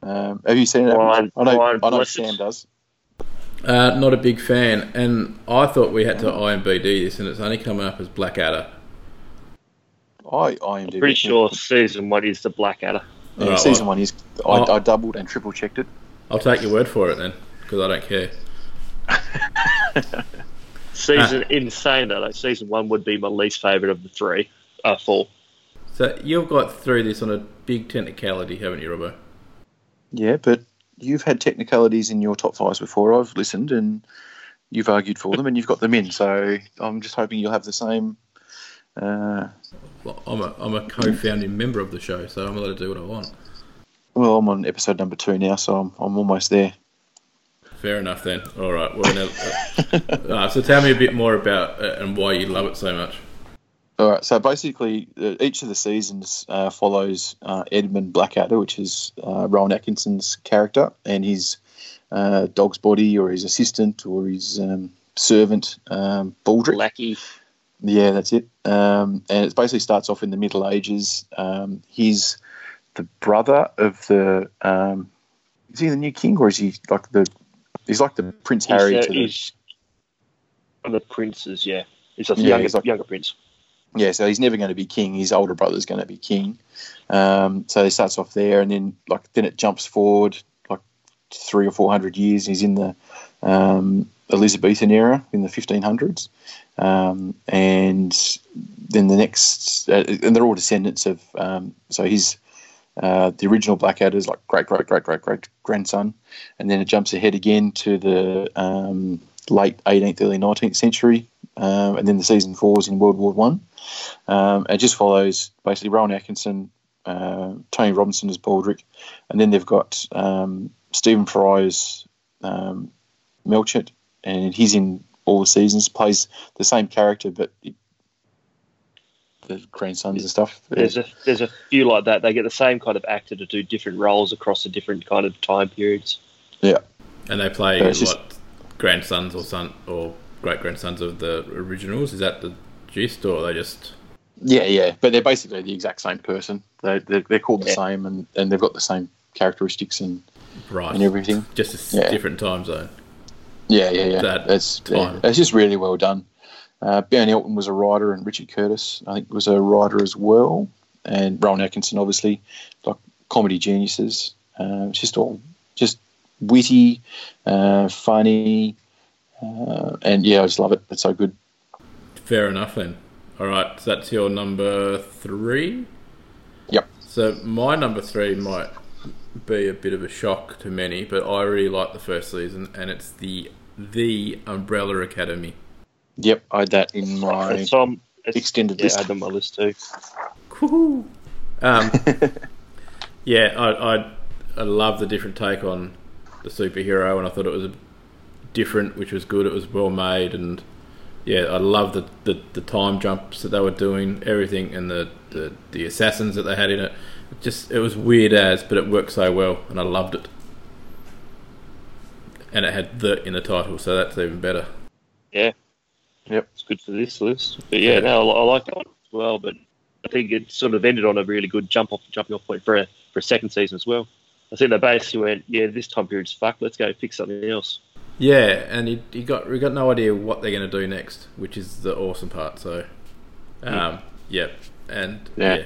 Speaker 2: Um, have you seen it?
Speaker 3: Brian-
Speaker 2: I know.
Speaker 3: Brian
Speaker 2: I know Sam does.
Speaker 1: Uh, not a big fan, and I thought we had to IMBD this, and it's only coming up as Blackadder.
Speaker 2: I I am
Speaker 3: Pretty sure season one is the Blackadder.
Speaker 2: Yeah,
Speaker 1: Alright,
Speaker 2: season
Speaker 1: well-
Speaker 2: one is. I,
Speaker 1: I'll-
Speaker 2: I doubled and triple checked it.
Speaker 1: I'll take your word for it then, because I don't care. [laughs]
Speaker 3: Season in saying that, though, season one would be my least favourite of the three. Uh, four.
Speaker 1: So you've got through this on a big technicality, haven't you, Robbo?
Speaker 2: Yeah, but you've had technicalities in your top fives before. I've listened and you've argued for them and you've got them in. So I'm just hoping you'll have the same. Uh,
Speaker 1: Well, I'm a I'm a co-founding member of the show, so I'm allowed to do what I want.
Speaker 2: well, I'm on episode number two now, so I'm, I'm almost there.
Speaker 1: Fair enough then. All right. Well, now, uh, [laughs] so tell me a bit more about it and why you love it so much.
Speaker 2: All right. So basically, uh, each of the seasons uh, follows uh, Edmund Blackadder, which is uh, Rowan Atkinson's character, and his uh, dog's body, or his assistant, or his um, servant, um, Baldrick.
Speaker 3: Lackey.
Speaker 2: Yeah, that's it. Um, and it basically starts off in the Middle Ages. Um, he's the brother of the. Um, is he the new king, or is he like the? He's like the Prince Harry
Speaker 3: he's,
Speaker 2: to the.
Speaker 3: he's one of the princes, yeah. He's a
Speaker 2: Yeah,
Speaker 3: younger,
Speaker 2: he's like-
Speaker 3: younger prince.
Speaker 2: Yeah, so he's never going to be king. His older brother's going to be king. Um, so he starts off there, and then like then it jumps forward like three or four hundred years. He's in the um, Elizabethan era in the fifteen hundreds, um, and then the next, uh, and they're all descendants of. Um, so his uh, the original Blackadder's like great great great great great grandson, and then it jumps ahead again to the um, late eighteenth early nineteenth century, um, and then the season four is in World War One. Um, it just follows basically Rowan Atkinson, uh, Tony Robinson as Baldrick, and then they've got um, Stephen Fry as um, Melchett, and he's in all the seasons, plays the same character, but it, the grandsons and stuff.
Speaker 3: There's a there's a few like that. They get the same kind of actor to do different roles across the different kind of time periods.
Speaker 1: Yeah, and they play
Speaker 2: Yeah, just-
Speaker 1: what grandsons or son or great grandsons of the originals. Is that the gist, or are they just
Speaker 2: Yeah, yeah, but they're basically the exact same person. They, they're, they're called the
Speaker 3: Yeah.
Speaker 2: same, and, and they've got the same characteristics and,
Speaker 1: right?
Speaker 2: and everything.
Speaker 1: Just a
Speaker 2: Yeah.
Speaker 1: different time zone.
Speaker 2: Yeah, yeah, yeah.
Speaker 1: That
Speaker 2: it's yeah, it's just really well done. Uh, Ben Elton was a writer, and Richard Curtis, I think, was a writer as well, and Rowan Atkinson, obviously, like comedy geniuses. Uh, it's just all just witty, uh, funny, uh, and yeah, I just love it. It's so good.
Speaker 1: Fair enough then. All right, so that's your number three.
Speaker 2: Yep.
Speaker 1: So my number three might be a bit of a shock to many, but I really like the first season, and it's the the Umbrella Academy.
Speaker 2: Yep, I had that in my
Speaker 3: It's on it's,
Speaker 2: extended
Speaker 3: yeah,
Speaker 2: list.
Speaker 3: I had on my list too.
Speaker 1: Cool. Um, [laughs] yeah, I, I I love the different take on the superhero, and I thought it was a different, which was good. It was well made, and yeah, I love the, the, the time jumps that they were doing, everything, and the, the, the assassins that they had in it. It Just it was weird as, but it worked so well, and I loved it. And it had the in the title, so that's even better.
Speaker 3: Yeah.
Speaker 2: Yep.
Speaker 3: It's good for this list. But yeah, no, I, I like that one as well. But I think it sort of ended on a really good jump off jumping off point for a for a second season as well. I think they basically went, yeah, this time period's fucked. Let's go fix something else.
Speaker 1: Yeah, and you, you got we got no idea what they're going to do next, which is the awesome part. So, um, yeah, and yeah,
Speaker 2: Yeah.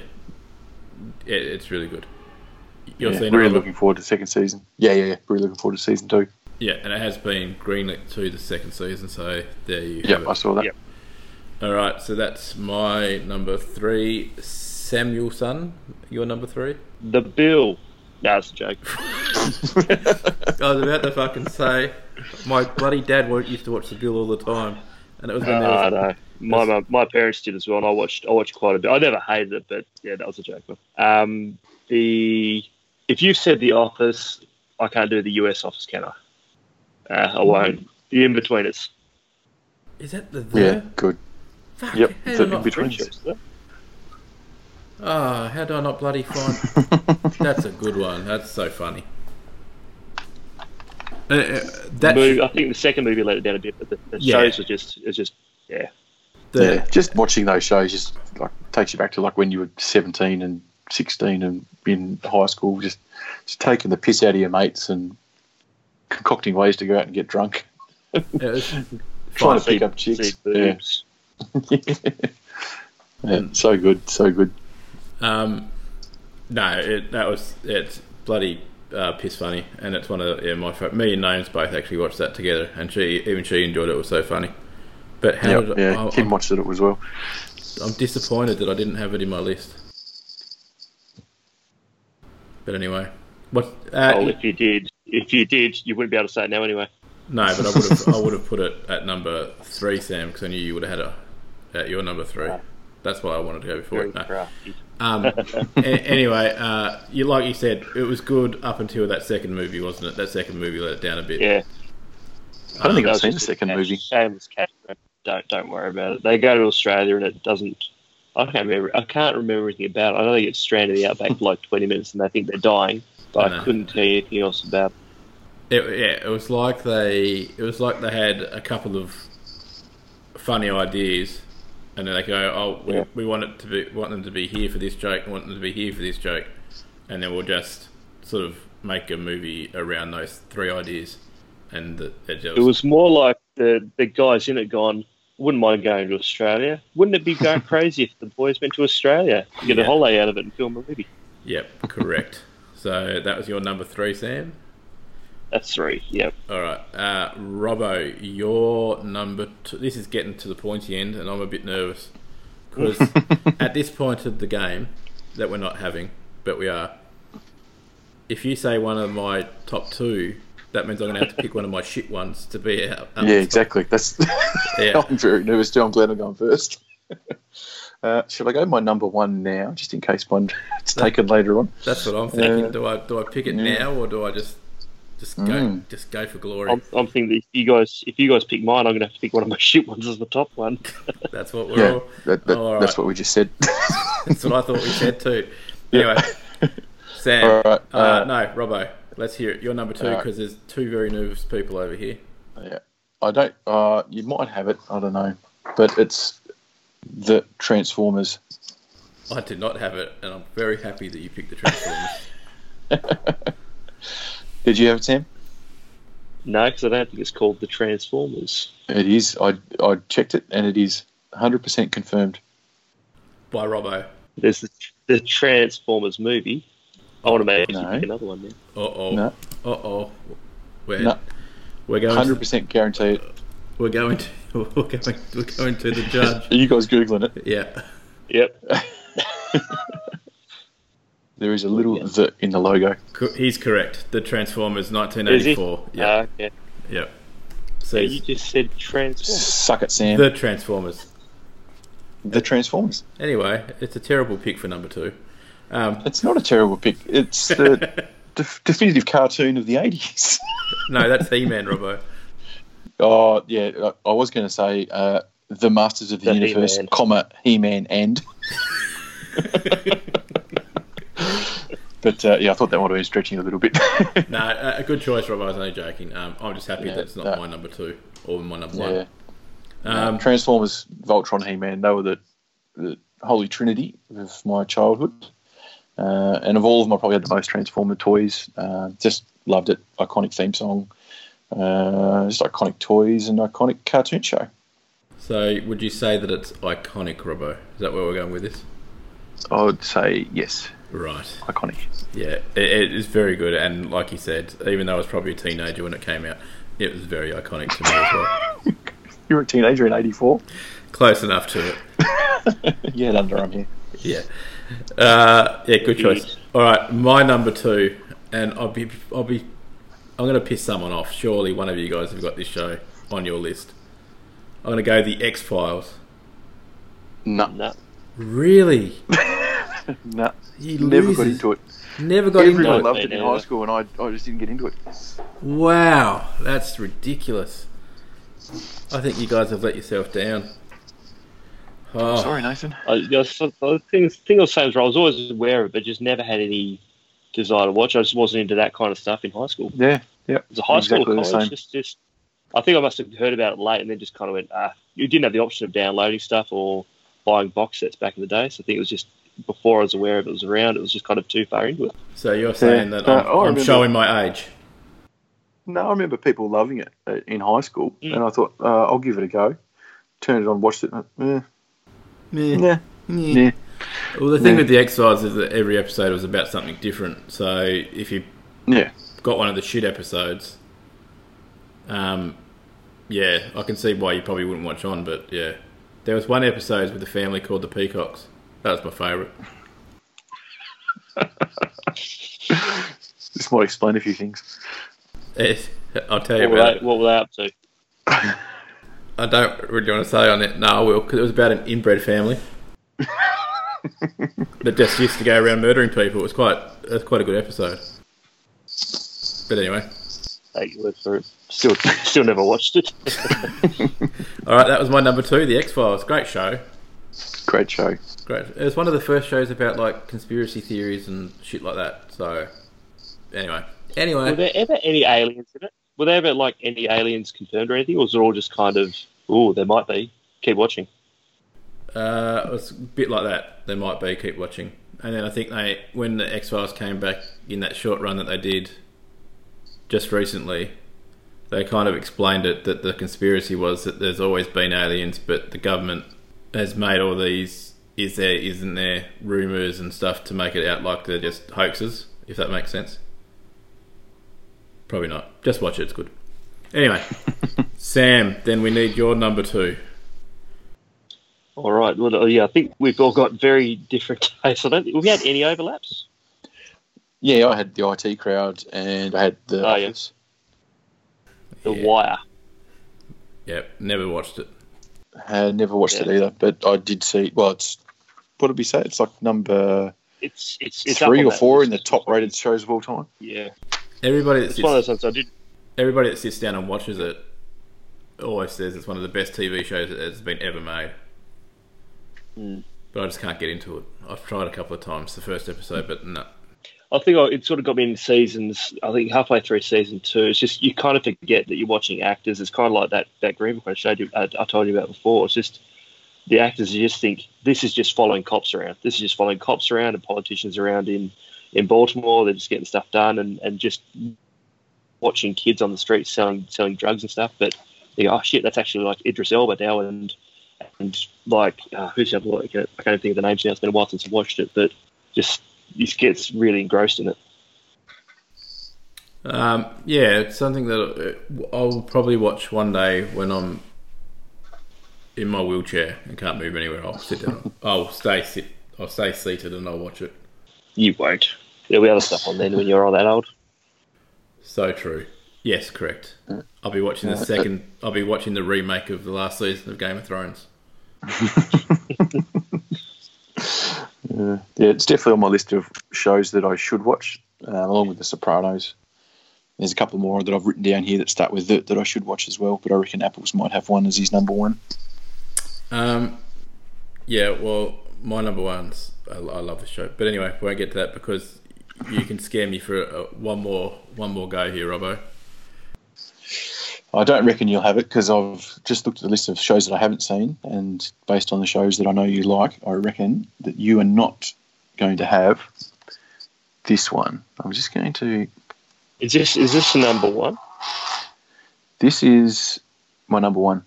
Speaker 1: it, it's really good. You're
Speaker 2: Yeah, really
Speaker 1: it,
Speaker 2: looking forward to second season. Yeah, yeah, yeah. Really looking forward to season two.
Speaker 1: yeah, and it has been greenlit to the second season. So there you
Speaker 2: Yeah, I saw that.
Speaker 3: Yep.
Speaker 1: All right, so that's my number three. Samuelson, your number three.
Speaker 3: The bill. No, a joke. [laughs]
Speaker 1: I was about to fucking say, my bloody dad used to watch the Bill all the time, and it was when there
Speaker 3: I
Speaker 1: was
Speaker 3: know. My, my my parents did as well, and I watched I watched quite a bit. I never hated it, but yeah, that was a joke. Um, the if you said The Office, I can't do the US office, can I? Uh, I won't. The Inbetweeners.
Speaker 1: Is that the the?
Speaker 2: Yeah, good.
Speaker 1: Fuck,
Speaker 2: Yep,
Speaker 1: How
Speaker 2: the
Speaker 1: do I not,
Speaker 2: in-between.
Speaker 3: Friendships, though.
Speaker 1: oh, how do I not bloody find? [laughs] That's a good one. That's so funny. Uh, uh, that
Speaker 3: Movie- I think the second movie let it down a bit, but the, the
Speaker 1: Yeah.
Speaker 3: shows were just, it's just, yeah.
Speaker 1: the,
Speaker 2: yeah, just watching those shows just like takes you back to like when you were seventeen and sixteen and in high school, just just taking the piss out of your mates and concocting ways to go out and get drunk,
Speaker 1: it was [laughs]
Speaker 2: trying to pick up chicks.
Speaker 3: see [laughs]
Speaker 2: Yeah. yeah, so good, so good.
Speaker 1: Um, no, it, that was it's bloody uh, piss funny, and it's one of yeah, my fa- me and Names both actually watched that together, and she even she enjoyed it. It was so funny. But how
Speaker 2: Yep,
Speaker 1: did
Speaker 2: yeah,
Speaker 1: I,
Speaker 2: Kim
Speaker 1: I'm,
Speaker 2: watched it as well.
Speaker 1: I'm disappointed that I didn't have it in my list. But anyway, what? Uh,
Speaker 3: Well, if you did, if you did, you wouldn't be able to say it now anyway.
Speaker 1: no, but I would have I [laughs] would have put it at number three, Sam, because I knew you would have had it at your number three. That's why I wanted to go before it. No. Um, [laughs] a- anyway, uh, you like you said, it was good up until that second movie, wasn't it? That second movie let it down a bit.
Speaker 3: Yeah.
Speaker 2: I don't think I've seen the second
Speaker 3: cash-
Speaker 2: movie.
Speaker 3: Shameless cash grab. Don't don't worry about it. They go to Australia and it doesn't. I can't remember. I can't remember anything about it. I know they get stranded in the outback for like [laughs] twenty minutes and they think they're dying, but
Speaker 1: I.
Speaker 3: I couldn't tell you anything else about. it.
Speaker 1: It, yeah, it was like they, it was like they had a couple of funny ideas, and then they go, "Oh, we,
Speaker 3: Yeah.
Speaker 1: we want it to be, want them to be here for this joke, want them to be here for this joke," and then we'll just sort of make a movie around those three ideas, and the, just
Speaker 3: It was more like the the guys in it gone. Wouldn't mind going to Australia. Wouldn't it be going [laughs] crazy if the boys went to Australia, get
Speaker 1: Yeah.
Speaker 3: a holiday out of it, and film a movie?
Speaker 1: yep, correct. so that was your number three, Sam.
Speaker 3: That's three. Yep.
Speaker 1: All right, uh, Robbo, your number. Two, this is getting to the pointy end, and I'm a bit nervous because [laughs] at this point of the game that we're not having, but we are. If you say one of my top two, that means I'm going to have to pick one of my shit ones to be out.
Speaker 2: Yeah, exactly. That's. [laughs]
Speaker 1: Yeah.
Speaker 2: I'm very nervous too. I'm glad I'm going first. [laughs] Uh, should I go my number one now, just in case one it's taken later on?
Speaker 1: That's what I'm thinking.
Speaker 2: Uh,
Speaker 1: do I do I pick it
Speaker 2: yeah.
Speaker 1: now or do I just just go
Speaker 2: Mm.
Speaker 1: just go for glory?
Speaker 3: I'm, I'm thinking that if you guys if you guys pick mine, I'm gonna have to pick one of my [laughs] shit ones as the top one. [laughs]
Speaker 1: That's what we're
Speaker 2: Yeah,
Speaker 1: all.
Speaker 2: that, that,
Speaker 1: all
Speaker 2: that's what we just said. [laughs]
Speaker 1: That's what I thought we said too. Anyway, Sam.
Speaker 2: All right,
Speaker 1: Uh,
Speaker 2: uh,
Speaker 1: no, Robbo. Let's hear it. You're number two
Speaker 2: all right.
Speaker 1: because there's two very nervous people over here.
Speaker 2: yeah, I don't. Uh, you might have it. I don't know, but it's the Transformers.
Speaker 1: I did not have it, and I'm very happy that you picked the Transformers.
Speaker 2: Did you have it, Sam?
Speaker 3: no, because I don't think it's called the Transformers.
Speaker 2: It is. I I checked it, and it is 100 percent confirmed.
Speaker 1: by Robbo.
Speaker 3: There's the, the Transformers movie. I want to make
Speaker 2: No.
Speaker 3: another one now.
Speaker 1: Uh oh.
Speaker 2: No,
Speaker 1: Uh oh. We're
Speaker 2: No.
Speaker 1: we're going.
Speaker 2: 100% guarantee it.
Speaker 1: we're going to [laughs] we're going we're going to the judge.
Speaker 2: Are [laughs] you guys googling it?
Speaker 1: Yeah.
Speaker 3: Yep. [laughs]
Speaker 2: There is a little the in the logo.
Speaker 1: He's correct. The Transformers, 1984. Yeah.
Speaker 3: Ah, okay.
Speaker 1: Yep.
Speaker 3: So
Speaker 1: So
Speaker 3: you just said Transformers.
Speaker 2: Suck it, Sam. The, Transformers.
Speaker 1: the Transformers.
Speaker 2: Transformers.
Speaker 1: Anyway, it's a terrible pick for number two. Um,
Speaker 2: It's not a terrible pick. It's the [laughs] def- definitive cartoon of the 80s.
Speaker 1: no, that's He-Man, Robbo. [laughs]
Speaker 2: Oh yeah, I- I was going to say uh, the Masters of the,
Speaker 3: The
Speaker 2: Universe,
Speaker 3: He-Man.
Speaker 2: comma He-Man and. [laughs] but uh, yeah, I thought that might have been stretching a little bit. [laughs]
Speaker 1: No, a a good choice, Robbo. I was only joking. Um, I'm just happy
Speaker 2: Yeah,
Speaker 1: that's not
Speaker 2: no.
Speaker 1: my number two or my number
Speaker 2: yeah.
Speaker 1: one. Um,
Speaker 2: Transformers, Voltron, He-Man. They were the, the holy trinity of my childhood. Uh, and of all of them, I probably had the most Transformer toys. Uh, just loved it. Iconic theme song. Uh, just iconic toys and iconic cartoon show.
Speaker 1: so, would you say that it's iconic, Robbo? Is that where we're going with this?
Speaker 2: I would say yes,
Speaker 1: Right.
Speaker 2: iconic.
Speaker 1: Yeah, it, it is very good, and like you said, even though I was probably a teenager when it came out, it was very iconic to me as well. [laughs]
Speaker 2: You were a teenager in '84.
Speaker 1: Close enough to it. [laughs]
Speaker 2: you had underarm here.
Speaker 1: Yeah. Uh, yeah, good choice. All right, my number two, and I'll be, I'll be, I'm going to piss someone off. Surely one of you guys have got this show on your list. I'm going to go the X Files.
Speaker 2: No,
Speaker 3: No.
Speaker 1: Really? [laughs] [laughs]
Speaker 2: no,
Speaker 1: He
Speaker 2: never got into it.
Speaker 1: Never got into it.
Speaker 2: Everyone
Speaker 3: loved
Speaker 2: it in high school, and I, I just didn't get into it.
Speaker 1: Wow, that's ridiculous. I think you guys have let yourself down. Oh,
Speaker 2: Sorry, Nathan.
Speaker 3: I, you know, so- the thing, thing I was saying I was always aware of it, but just never had any desire to watch. I just wasn't into that kind of stuff in high school.
Speaker 2: Yeah, yeah.
Speaker 3: It was a high
Speaker 2: Exactly
Speaker 3: school or college. Just, just, I think I must have heard about it late and then just kind of went, ah, you didn't have the option of downloading stuff or buying box sets back in the day. So I think it was just before I was aware of it was around, it was just kind of too far into it.
Speaker 1: so you're saying that
Speaker 2: Uh,
Speaker 1: I'm,
Speaker 2: I
Speaker 1: I'm
Speaker 2: remember-
Speaker 1: showing my age?
Speaker 2: No, I remember people loving it in high school,
Speaker 3: Mm.
Speaker 2: and I thought uh, I'll give it a go. Turned it on, watched it.
Speaker 1: Yeah.
Speaker 2: yeah,
Speaker 1: Yeah.
Speaker 2: yeah.
Speaker 1: Well, the thing
Speaker 2: Yeah.
Speaker 1: with the X Files is that every episode was about something different. So if you
Speaker 2: yeah.
Speaker 1: got one of the shit episodes, um, yeah, I can see why you probably wouldn't watch on. But yeah, there was one episode with a family called the Peacocks. That was my favourite.
Speaker 2: This might explain a few things.
Speaker 1: It, I'll tell you
Speaker 3: What were,
Speaker 1: about
Speaker 3: they, what were they up to?
Speaker 1: I don't really want to say on it. No, I will, because it was about an inbred family [laughs] that just used to go around murdering people. It was quite, it was quite a good episode. But anyway,
Speaker 3: Take your word for it. Still, [laughs] still never watched it. [laughs]
Speaker 1: all right, that was my number two, The X Files. Great show.
Speaker 2: Great show.
Speaker 1: Great. It was one of the first shows about like conspiracy theories and shit like that. So, anyway, anyway.
Speaker 3: Were there ever any aliens in it? Were there ever like any aliens confirmed or anything, or was it all just kind of, oh, there might be. Keep watching.
Speaker 1: uh, it was a bit like that. There might be. Keep watching. And then I think they, when the X Files came back in that short run that they did just recently, they kind of explained it that the conspiracy was that there's always been aliens, but the government has made all these is there isn't there rumors and stuff to make it out like they're just hoaxes. If that makes sense. Probably not. Just watch it. It's good. Anyway, [laughs] Sam. Then we need your number two.
Speaker 3: All right. Well, yeah, I think we've all got very different [laughs] tastes. I don't think we've had any overlaps.
Speaker 2: Yeah, I had the IT crowd, and I had the
Speaker 3: Oh, yeah. The
Speaker 1: Yeah.
Speaker 3: Wire.
Speaker 1: Yep, never watched it.
Speaker 2: Had never watched it either, but I did see. Well, it's what did we say? It's like number
Speaker 3: It's it's, it's
Speaker 2: three or four
Speaker 3: list.
Speaker 2: in the top-rated shows of all time.
Speaker 3: Yeah,
Speaker 1: Everybody that
Speaker 3: it's one of
Speaker 1: sits,
Speaker 3: those ones I did.
Speaker 1: everybody that sits down and watches it always says it's one of the best TV shows that has been ever made.
Speaker 3: Mm.
Speaker 1: But I just can't get into it. I've tried a couple of times the first episode, but no.
Speaker 3: I think it sort of got me in seasons. I think halfway through season two, it's just you kind of forget that you're watching actors. It's kind of like that that Green Book I showed you. I, I told you about before. It's just the actors. You just think this is just following cops around. This is just following cops around and politicians around in in Baltimore. They're just getting stuff done and and just watching kids on the streets selling selling drugs and stuff. But go, oh shit, that's actually like Idris Elba now and and like uh, who's the other? Like, I can't think of the names now. It's been a while since I watched it, but just just gets really engrossed in it.
Speaker 1: Um, yeah, it's something that uh, I'll probably watch one day when I'm in my wheelchair and can't move anywhere. I'll sit down. [laughs] I'll stay sit. I'll stay seated and I'll watch it.
Speaker 3: You won't. There'll be other stuff on then when you're all that old.
Speaker 1: So true. Yes, correct. I'll be watching the second. I'll be watching the remake of the last season of Game of Thrones. [laughs]
Speaker 2: Yeah, it's definitely on my list of shows that I should watch, uh, along with The Sopranos. There's a couple more that I've written down here that start with that that I should watch as well, but I reckon Apples might have one as his number one.
Speaker 1: Um, yeah, well, my number one's I, I love the show, but anyway, we won't get to that because you can scare me for uh, one more one more go here, Robbo.
Speaker 2: I don't reckon you'll have it because I've just looked at the list of shows that I haven't seen, and based on the shows that I know you like, I reckon that you are not going to have this one. I'm just going to.
Speaker 3: Is this is this the number one?
Speaker 2: This is my number one.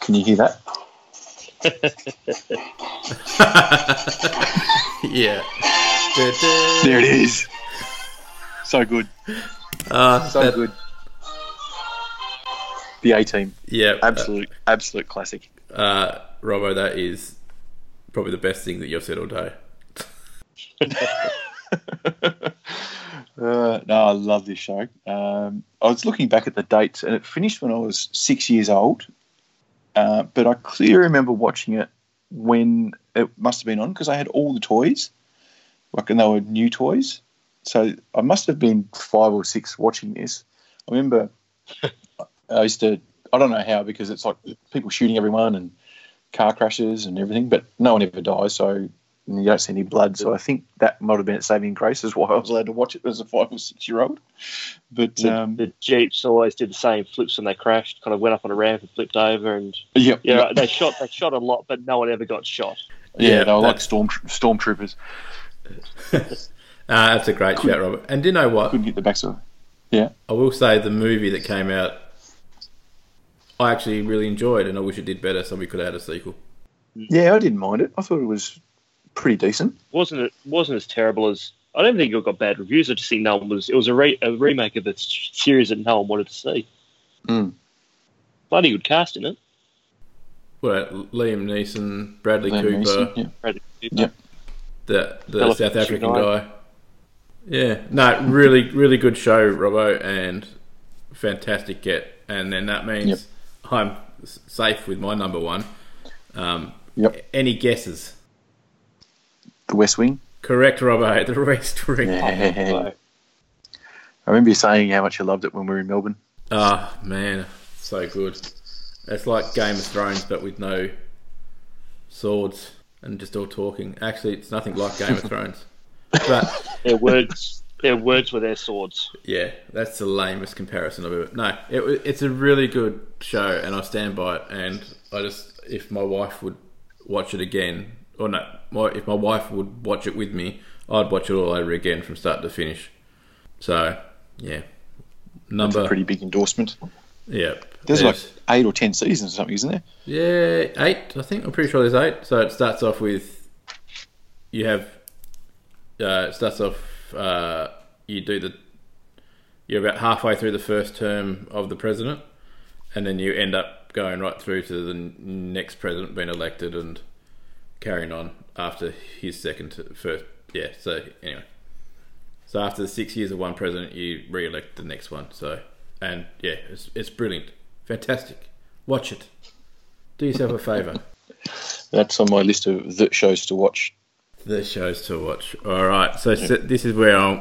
Speaker 2: Can you hear that? [laughs]
Speaker 1: yeah.
Speaker 2: There it is. So good.
Speaker 1: Uh,
Speaker 2: So
Speaker 1: that-
Speaker 2: good. The A Team.
Speaker 1: Yeah,
Speaker 2: Absolute, absolute classic.
Speaker 1: Uh, Robbo, that is probably the best thing that you've said all day. [laughs]
Speaker 2: Uh, no, I love this show. Um, I was looking back at the dates, and it finished when I was six years old. Uh, but I clearly remember watching it when it must have been on because I had all the toys, like, and they were new toys. So I must have been five or six watching this. I remember [laughs] I used to, I don't know how, because it's like people shooting everyone and car crashes and everything, but no one ever dies. So you don't see any blood. So I think that might have been a saving grace, is why [laughs] I was allowed to watch it as a five or six year old. But
Speaker 3: The,
Speaker 2: um,
Speaker 3: the Jeeps always did the same flips when they crashed. Kind of went up on a ramp and flipped over, and
Speaker 2: yeah,
Speaker 3: yeah, they shot they shot a lot, but no one ever got shot.
Speaker 2: yeah,
Speaker 1: Yeah,
Speaker 2: they were like storm stormtroopers. [laughs]
Speaker 1: Ah, that's a great shout, Robert. And do you know what?
Speaker 2: Couldn't get the backside.
Speaker 1: Yeah, I will say the movie that came out, I actually really enjoyed, and I wish it did better, so we could have had a sequel.
Speaker 2: Yeah, I didn't mind it. I thought it was pretty decent.
Speaker 3: wasn't it wasn't as terrible as I don't think it got bad reviews. I just think no one was. It was a, re, a remake of a series that no one wanted to see.
Speaker 2: Mm.
Speaker 3: Bloody good cast in it.
Speaker 1: Well, Liam Neeson, Bradley
Speaker 2: Liam
Speaker 1: Cooper,
Speaker 2: Neeson, yeah.
Speaker 3: Bradley Cooper.
Speaker 2: Yeah.
Speaker 1: the the
Speaker 3: Ella
Speaker 1: South African
Speaker 3: Fitzgerald.
Speaker 1: guy. Yeah, no, really, really good show, Robo, and fantastic get. And then that means
Speaker 2: Yep.
Speaker 1: I'm safe with my number one. Um,
Speaker 2: Yep.
Speaker 1: Any guesses?
Speaker 2: The West Wing.
Speaker 1: Correct, Robbo. [laughs] The West Wing.
Speaker 2: Yeah. I remember you saying how much you loved it when we were in Melbourne.
Speaker 1: Ah, man, so good. It's like Game of Thrones, but with no swords and just all talking. Actually, it's nothing like Game of [laughs] Thrones. [laughs] But
Speaker 3: Their words, their words were their swords.
Speaker 1: yeah, that's the lamest comparison I've ever. No, it, it's a really good show, and I stand by it. And I just, if my wife would watch it again, or no, my, if my wife would watch it with me, I'd watch it all over again from start to finish. So, yeah,
Speaker 2: That's
Speaker 1: number
Speaker 2: a pretty big endorsement.
Speaker 1: yeah.
Speaker 2: There's like eight or ten seasons or something, isn't there?
Speaker 1: Yeah, eight. I think I'm pretty sure there's eight. So it starts off with you have. Uh, it starts off. Uh, you do the. You're about halfway through the first term of the president, and then you end up going right through to the next president being elected and carrying on after his second first. Yeah. So anyway, so after the six years of one president, you re-elect the next one. So and yeah, it's it's brilliant, fantastic. Watch it. Do yourself a favour. [laughs]
Speaker 2: That's on my list of shows to watch.
Speaker 1: The shows to watch. All right. So, so this is where I'm,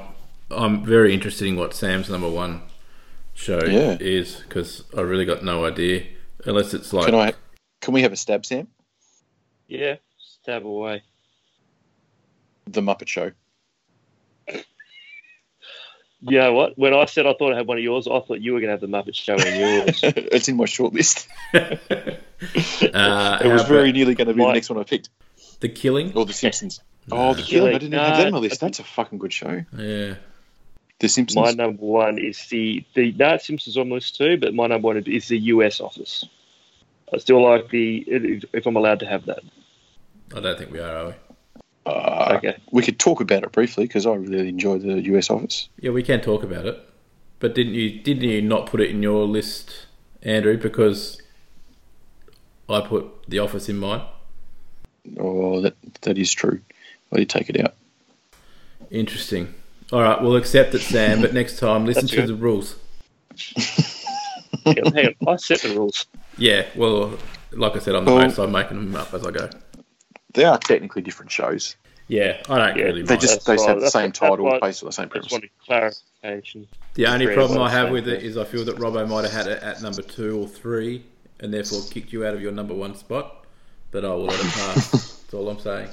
Speaker 1: I'm very interested in what Sam's number one show
Speaker 2: Yeah.
Speaker 1: is because I really got no idea unless it's like
Speaker 2: Can I? Can we have a stab, Sam?
Speaker 3: Yeah, stab away.
Speaker 2: The Muppet Show.
Speaker 3: You know what? When I said I thought I had one of yours, I thought you were going to have the Muppet Show in yours. [laughs]
Speaker 2: it's in my short list. [laughs]
Speaker 1: uh,
Speaker 2: It was very
Speaker 1: about
Speaker 2: nearly going to be
Speaker 3: Mike.
Speaker 2: the next one I picked.
Speaker 1: The killing.
Speaker 2: Or The Simpsons. Oh, The
Speaker 1: No.
Speaker 2: Killing. I didn't even have that on my list. That's a fucking good show.
Speaker 1: Yeah.
Speaker 2: The Simpsons.
Speaker 3: my number one is the the no Simpsons on my list too, but my number one is the US Office. I still like the if I'm allowed to have that.
Speaker 1: I don't think we are, are we?
Speaker 2: Uh,
Speaker 3: Okay.
Speaker 2: We could talk about it briefly because I really enjoy the US Office.
Speaker 1: Yeah, we can talk about it. But didn't you? Didn't you not put it in your list, Andrew? Because I put The Office in mine.
Speaker 2: Oh, that that is true. I did take it out.
Speaker 1: Interesting. All right, we'll accept it, Sam. But next time, listen
Speaker 3: That's
Speaker 1: to
Speaker 3: good.
Speaker 1: the rules.
Speaker 3: Hang on, hang on. I set the rules.
Speaker 1: Yeah, well, like I said, I'm the
Speaker 2: Well-
Speaker 1: host, so I'm making them up as I go.
Speaker 2: They are technically different shows.
Speaker 1: Yeah, I don't
Speaker 3: Yeah,
Speaker 1: really
Speaker 2: They
Speaker 1: mind.
Speaker 2: just they just
Speaker 3: right.
Speaker 2: have the
Speaker 3: That's-
Speaker 2: same
Speaker 3: that's
Speaker 2: title
Speaker 3: what-
Speaker 2: based on the same premise.
Speaker 3: clarification.
Speaker 1: the only problem I have with it is I feel that Robbo might have had it at number two or three, and therefore kicked you out of your number one spot. But I will let it pass. [laughs] That's all I'm saying.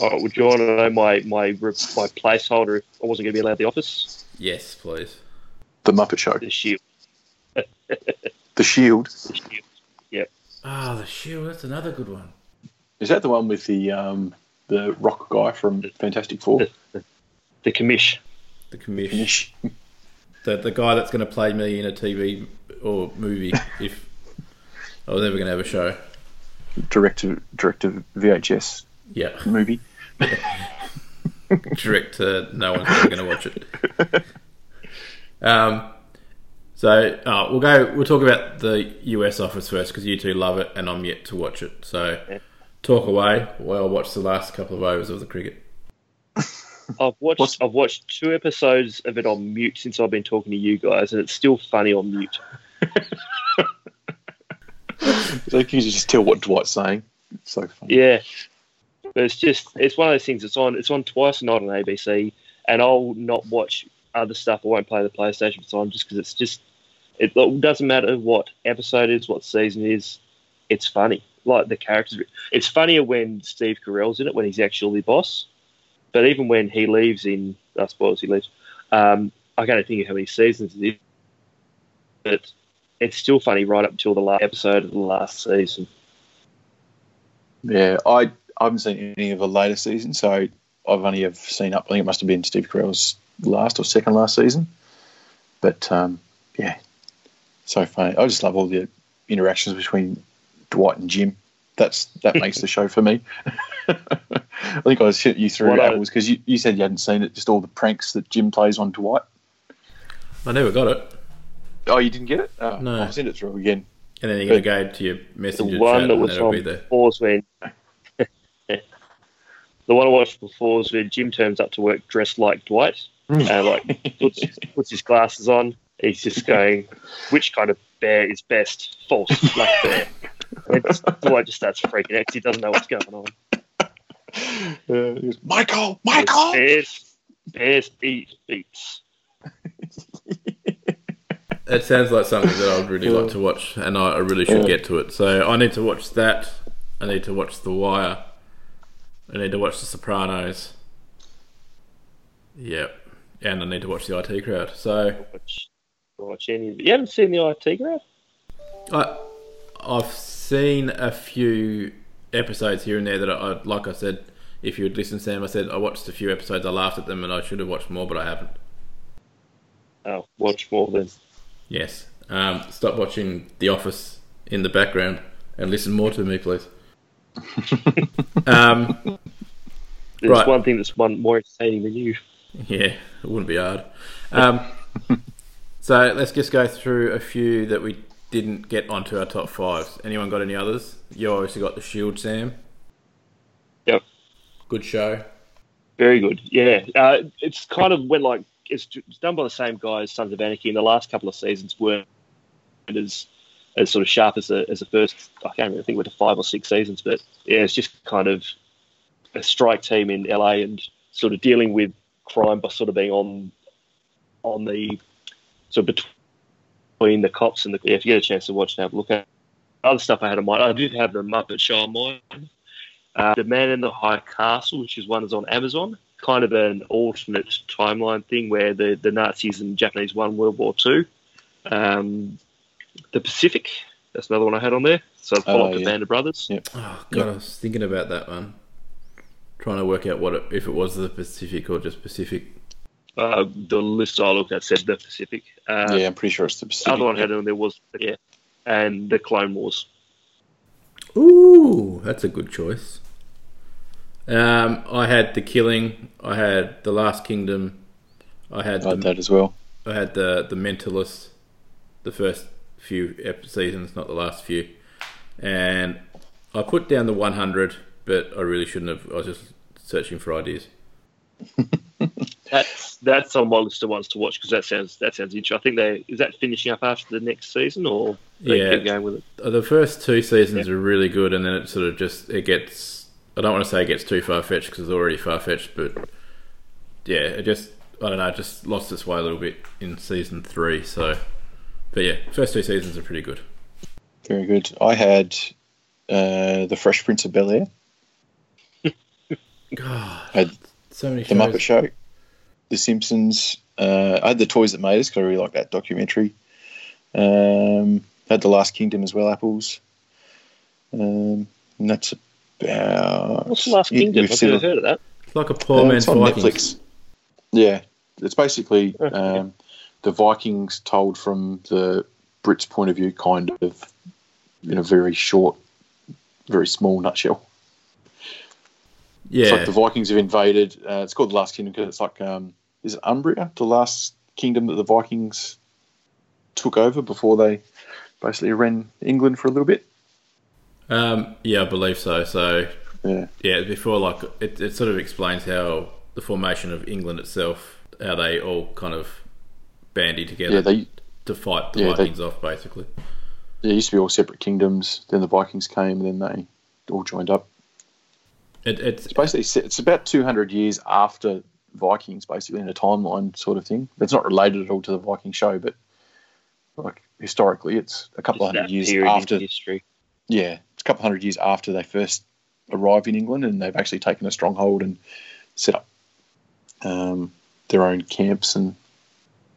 Speaker 3: Oh, would you want to know my my my placeholder if I wasn't going to be allowed the office?
Speaker 1: Yes, please.
Speaker 2: The Muppet Show.
Speaker 3: The Shield. [laughs]
Speaker 2: The Shield.
Speaker 3: The Shield.
Speaker 1: Ah, the Shield. That's another good one.
Speaker 2: Is that the one with the um the rock guy from Fantastic Four?
Speaker 3: The commish.
Speaker 1: The commission.
Speaker 2: Nish. [laughs]
Speaker 1: The the guy that's going to play me in a TV or movie if I was ever going to have a show.
Speaker 2: Direct to direct to VHS
Speaker 1: Yeah,
Speaker 2: movie. [laughs] [laughs]
Speaker 1: direct to no one's ever going to watch it. Um, so oh, we'll go. We'll talk about the US office first because you two love it and I'm yet to watch it. So
Speaker 3: Yeah.
Speaker 1: talk away while I watch the last couple of overs of the cricket. [laughs]
Speaker 3: I've watched
Speaker 2: What's-
Speaker 3: I've watched two episodes of it on mute since I've been talking to you guys, and it's still funny on mute.
Speaker 2: So you can just tell what Dwight's saying. It's so funny.
Speaker 3: Yeah, but it's just it's one of those things. It's on it's on twice a night on ABC, and I'll not watch other stuff. I won't play the PlayStation for time just because it's just it doesn't matter what episode is, what season is. It's funny. Like the characters, it's funnier when Steve Carell's in it when he's actually the boss. But even when he leaves in, I suppose he leaves. Um, I can't think of how many seasons it is, but it's still funny right up until the last episode of the last season.
Speaker 2: Yeah, I, I haven't seen any of the later seasons, so I've only have seen up. I think it must have been Steve Carell's last or second last season. But um, yeah, so funny. I just love all the interactions between Dwight and Jim. That's that [laughs] makes the show for me. [laughs] I think I was shit you through apples because you, you said you hadn't seen it. Just all the pranks that Jim plays on Dwight.
Speaker 1: I never got it.
Speaker 2: Oh, you didn't get it? Oh,
Speaker 1: No.
Speaker 2: I'll send it through again.
Speaker 1: And then you're going to go to your
Speaker 3: The
Speaker 1: messenger
Speaker 3: one
Speaker 1: chat
Speaker 3: that
Speaker 1: and
Speaker 3: was
Speaker 1: be
Speaker 3: on
Speaker 1: there.
Speaker 3: before when [laughs] the one I watched before was when Jim turns up to work dressed like Dwight [laughs] and like puts, puts his glasses on. He's just going, which kind of bear is best? False black bear. [laughs] And Dwight just starts freaking out 'cause he doesn't know what's going on.
Speaker 2: Uh, goes, Michael, Michael.
Speaker 3: Bears, bears eat beets.
Speaker 1: It sounds like something that I would really like to watch, and I, I really should get to it. So I need to watch that. I need to watch The Wire. I need to watch The Sopranos. Yep. And I need to watch The IT Crowd. So
Speaker 3: Watch, watch any. You haven't seen the IT Crowd?
Speaker 1: I, I've seen a few episodes here and there that I, I like. I said, if you would listen, Sam, I said I watched a few episodes. I laughed at them, and I should have watched more, but I haven't.
Speaker 3: Oh, watch more than.
Speaker 1: Yes. Um, stop watching The Office in the background and listen more to me, please. [laughs] um,
Speaker 3: There's
Speaker 1: Right.
Speaker 3: one thing that's one more entertaining than you.
Speaker 1: yeah, it wouldn't be hard. Um, [laughs] so let's just go through a few that we didn't get onto our top fives. Anyone got any others? You obviously got The Shield, Sam.
Speaker 3: Yep.
Speaker 1: Good show.
Speaker 3: Very good. Yeah, uh, it's kind of went like it's, it's done by the same guy as Sons of Anarchy. And the last couple of seasons weren't as as sort of sharp as the as the first. I can't really think went to five or six seasons, but yeah, it's just kind of a strike team in LA and sort of dealing with crime by sort of being on on the sort of between the cops and the. Yeah, if you get a chance to watch it, have a look at. Other stuff I had in mind. I did have the Muppet Show on mine. Uh, the Man in the High Castle, which is one that's on Amazon, kind of an alternate timeline thing where the, the Nazis and Japanese won World War Two. Um, the Pacific, that's another one I had on there. So I follow
Speaker 2: Oh,
Speaker 3: up the
Speaker 2: yeah.
Speaker 3: Band of Brothers.
Speaker 2: Yeah.
Speaker 1: Oh god, I was thinking about that one. Trying to work out what it, if it was the Pacific or just Pacific.
Speaker 3: Uh, the list I looked at said the Pacific. Uh,
Speaker 2: yeah, I'm pretty sure it's the
Speaker 3: The
Speaker 2: Pacific.
Speaker 3: other one I had on there was yeah, and the Clone Wars.
Speaker 1: Ooh, that's a good choice. Um, I had the Killing. I had the Last Kingdom. I had
Speaker 2: I like
Speaker 1: the,
Speaker 2: that as well.
Speaker 1: I had the the Mentalist. The first few seasons, not the last few, and I put down the 100, but I really shouldn't have. I was just searching for ideas. [laughs]
Speaker 3: That's that's on my list of ones to watch because that sounds that sounds interesting. I think they is that finishing up after the next season or
Speaker 1: Yeah.
Speaker 3: keep going with it.
Speaker 1: Uh, The first two seasons are really good, and then it sort of just it gets. I don't want to say it gets too far fetched because it's already far fetched, but yeah, it just I don't know, it just lost its way a little bit in season three. So, but yeah, first two seasons are pretty good.
Speaker 2: Very good. I had uh, the Fresh Prince of Bel Air, [laughs]
Speaker 1: God,
Speaker 2: I had
Speaker 1: so many
Speaker 2: the
Speaker 1: shows.
Speaker 2: Muppet Show, The Simpsons. Uh, I had the Toys That Made Us because I really like that documentary. Um, I had the Last Kingdom as well, Apples. Um, and that's about.
Speaker 3: What's the Last Kingdom?
Speaker 2: we've
Speaker 3: I've never heard of that.
Speaker 1: It's like a poor
Speaker 2: Uh,
Speaker 1: man's
Speaker 2: it's on
Speaker 1: Vikings.
Speaker 2: Netflix. Yeah, it's basically
Speaker 3: Yeah.
Speaker 2: um, the Vikings told from the Brits' point of view, kind of in a very short, very small nutshell.
Speaker 1: Yeah,
Speaker 2: It's like the Vikings have invaded. Uh, it's called the Last Kingdom because it's like, um, is it Umbria, the last kingdom that the Vikings took over before they basically ran England for a little bit?
Speaker 1: Um, yeah, I believe so. So
Speaker 2: Yeah,
Speaker 1: yeah, before like it, it sort of explains how the formation of England itself, how they all kind of bandy together
Speaker 2: yeah, they
Speaker 1: to fight the
Speaker 2: Yeah, they-
Speaker 1: Vikings off, basically.
Speaker 2: There used to be all separate kingdoms. Then the Vikings came, and then they all joined up.
Speaker 1: It, it's
Speaker 2: It's basically it's about 200 years after Vikings, basically in a timeline sort of thing. It's not related at all to the Viking show, but like historically, it's a couple of hundred years after.
Speaker 3: history.
Speaker 2: Yeah, it's a couple hundred years after they first arrived in England, and they've actually taken a stronghold and set up um, their own camps and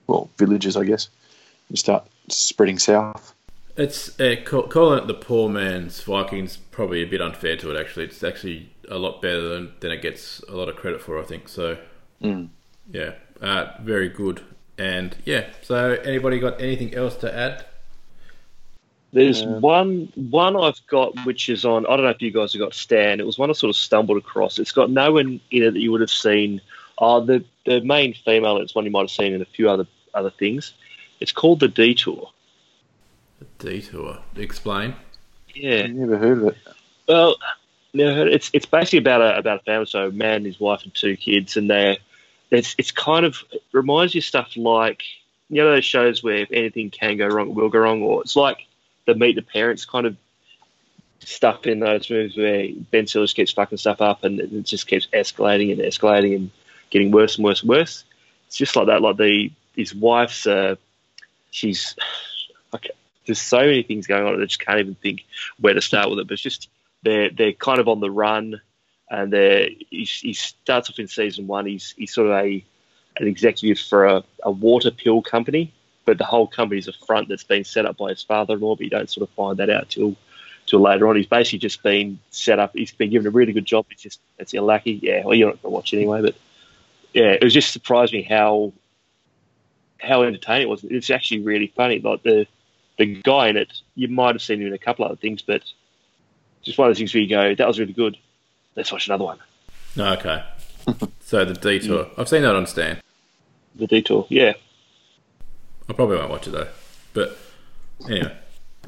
Speaker 2: well villages, I guess, and start spreading south.
Speaker 1: It's uh, call, calling it the poor man's Vikings probably a bit unfair to it. Actually, it's actually a lot better than, than it gets a lot of credit for. I think so.
Speaker 2: Mm.
Speaker 1: Yeah, uh, very good. And yeah, so anybody got anything else to add?
Speaker 3: There's one one I've got which is on. I don't know if you guys have got Stan. It was one I sort of stumbled across. It's got no one in it that you would have seen. Uh, the the main female. It's one you might have seen in a few other other things. It's called the Detour.
Speaker 1: The Detour. Explain.
Speaker 3: Yeah.
Speaker 2: I've Never heard of it.
Speaker 3: Well, never heard. It. It's it's basically about a about a family. So a man, his wife, and two kids, and they're it's it's kind of it reminds you of stuff like you know those shows where if anything can go wrong, it will go wrong, or it's like the Meet the Parents kind of stuff in those movies where Ben Stiller just keeps fucking stuff up, and it just keeps escalating and escalating and getting worse and worse and worse. It's just like that. Like the his wife's uh, she's [sighs] okay. There's so many things going on. That I just can't even think where to start with it. But it's just they're they're kind of on the run, and they're he, he starts off in season one. He's he's sort of a an executive for a, a water pill company, but the whole company's a front that's been set up by his father-in-law. But you don't sort of find that out till till later on. He's basically just been set up. He's been given a really good job. It's just it's lucky. Yeah, well, you're not going to watch anyway, but yeah, it was just surprised me how how entertaining it was. It's actually really funny. Like the the guy in it, you might have seen him in a couple other things, but just one of those things where you go, that was really good. Let's watch another one.
Speaker 1: Oh, okay. [laughs] so the detour. I've seen that on Stan.
Speaker 3: The detour, yeah.
Speaker 1: I probably won't watch it though. But anyway.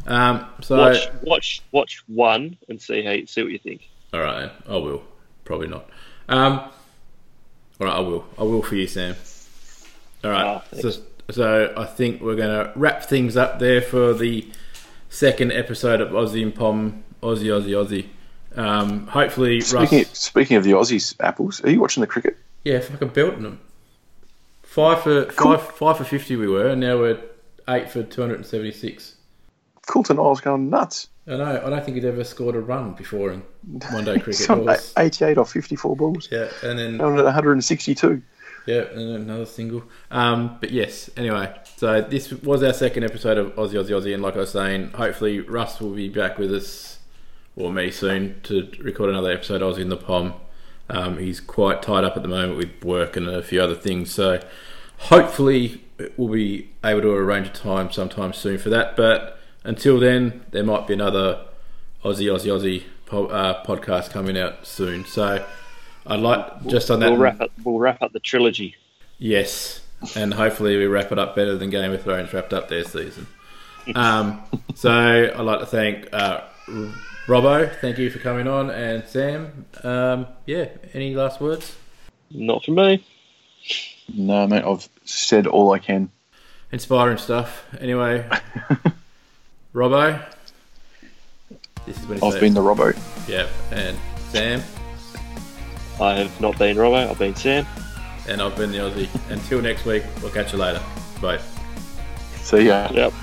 Speaker 1: Um, so
Speaker 3: Watch, watch, watch one and see how you, see what you think.
Speaker 1: all right. I will. Probably not. Um, all right, I will. I will for you, Sam. All right.
Speaker 3: Oh,
Speaker 1: so, so I think we're going to wrap things up there for the second episode of Aussie and Pom, Aussie, Aussie, Aussie. Um, hopefully,
Speaker 2: Speaking
Speaker 1: Russ.
Speaker 2: speaking of the Aussies apples, are you watching the cricket?
Speaker 1: Yeah, fucking belting them. Five for
Speaker 2: Cool.
Speaker 1: five, five for fifty we were, and now we're eight for two hundred and seventy six.
Speaker 2: Coulter-Nile going nuts.
Speaker 1: I know. I don't think he'd ever scored a run before in one day [laughs] cricket. Was-
Speaker 2: 88 off 54 balls.
Speaker 1: yeah, and then
Speaker 2: at 162.
Speaker 1: yeah, and another single. Um, but yes. Anyway, so this was our second episode of Aussie, Aussie, Aussie, and like I was saying, hopefully Russ will be back with us or me soon to record another episode. of Aussie in the Pom. Um, he's quite tied up at the moment with work and a few other things, so hopefully we'll be able to arrange a time sometime soon for that. But until then, there might be another Aussie, Aussie, Aussie po- uh, podcast coming out soon. So I'd like just on that.
Speaker 3: We'll wrap up. We'll wrap up the trilogy.
Speaker 1: Yes, and hopefully we wrap it up better than Game of Thrones wrapped up their season. Um, [laughs] so I'd like to thank uh, Robbo. Thank you for coming on, and Sam. Um, yeah, any last words?
Speaker 3: Not for me.
Speaker 2: No, mate, I've said all I can.
Speaker 1: Inspiring stuff. Anyway, [laughs] Robbo. This is when
Speaker 2: I've been the Robbo.
Speaker 1: yeah, and Sam,
Speaker 3: I have not been Robbo. I've been Sam.
Speaker 1: and I've been the Aussie. Until next week, we'll catch you later. Bye.
Speaker 2: See ya.
Speaker 3: Yep.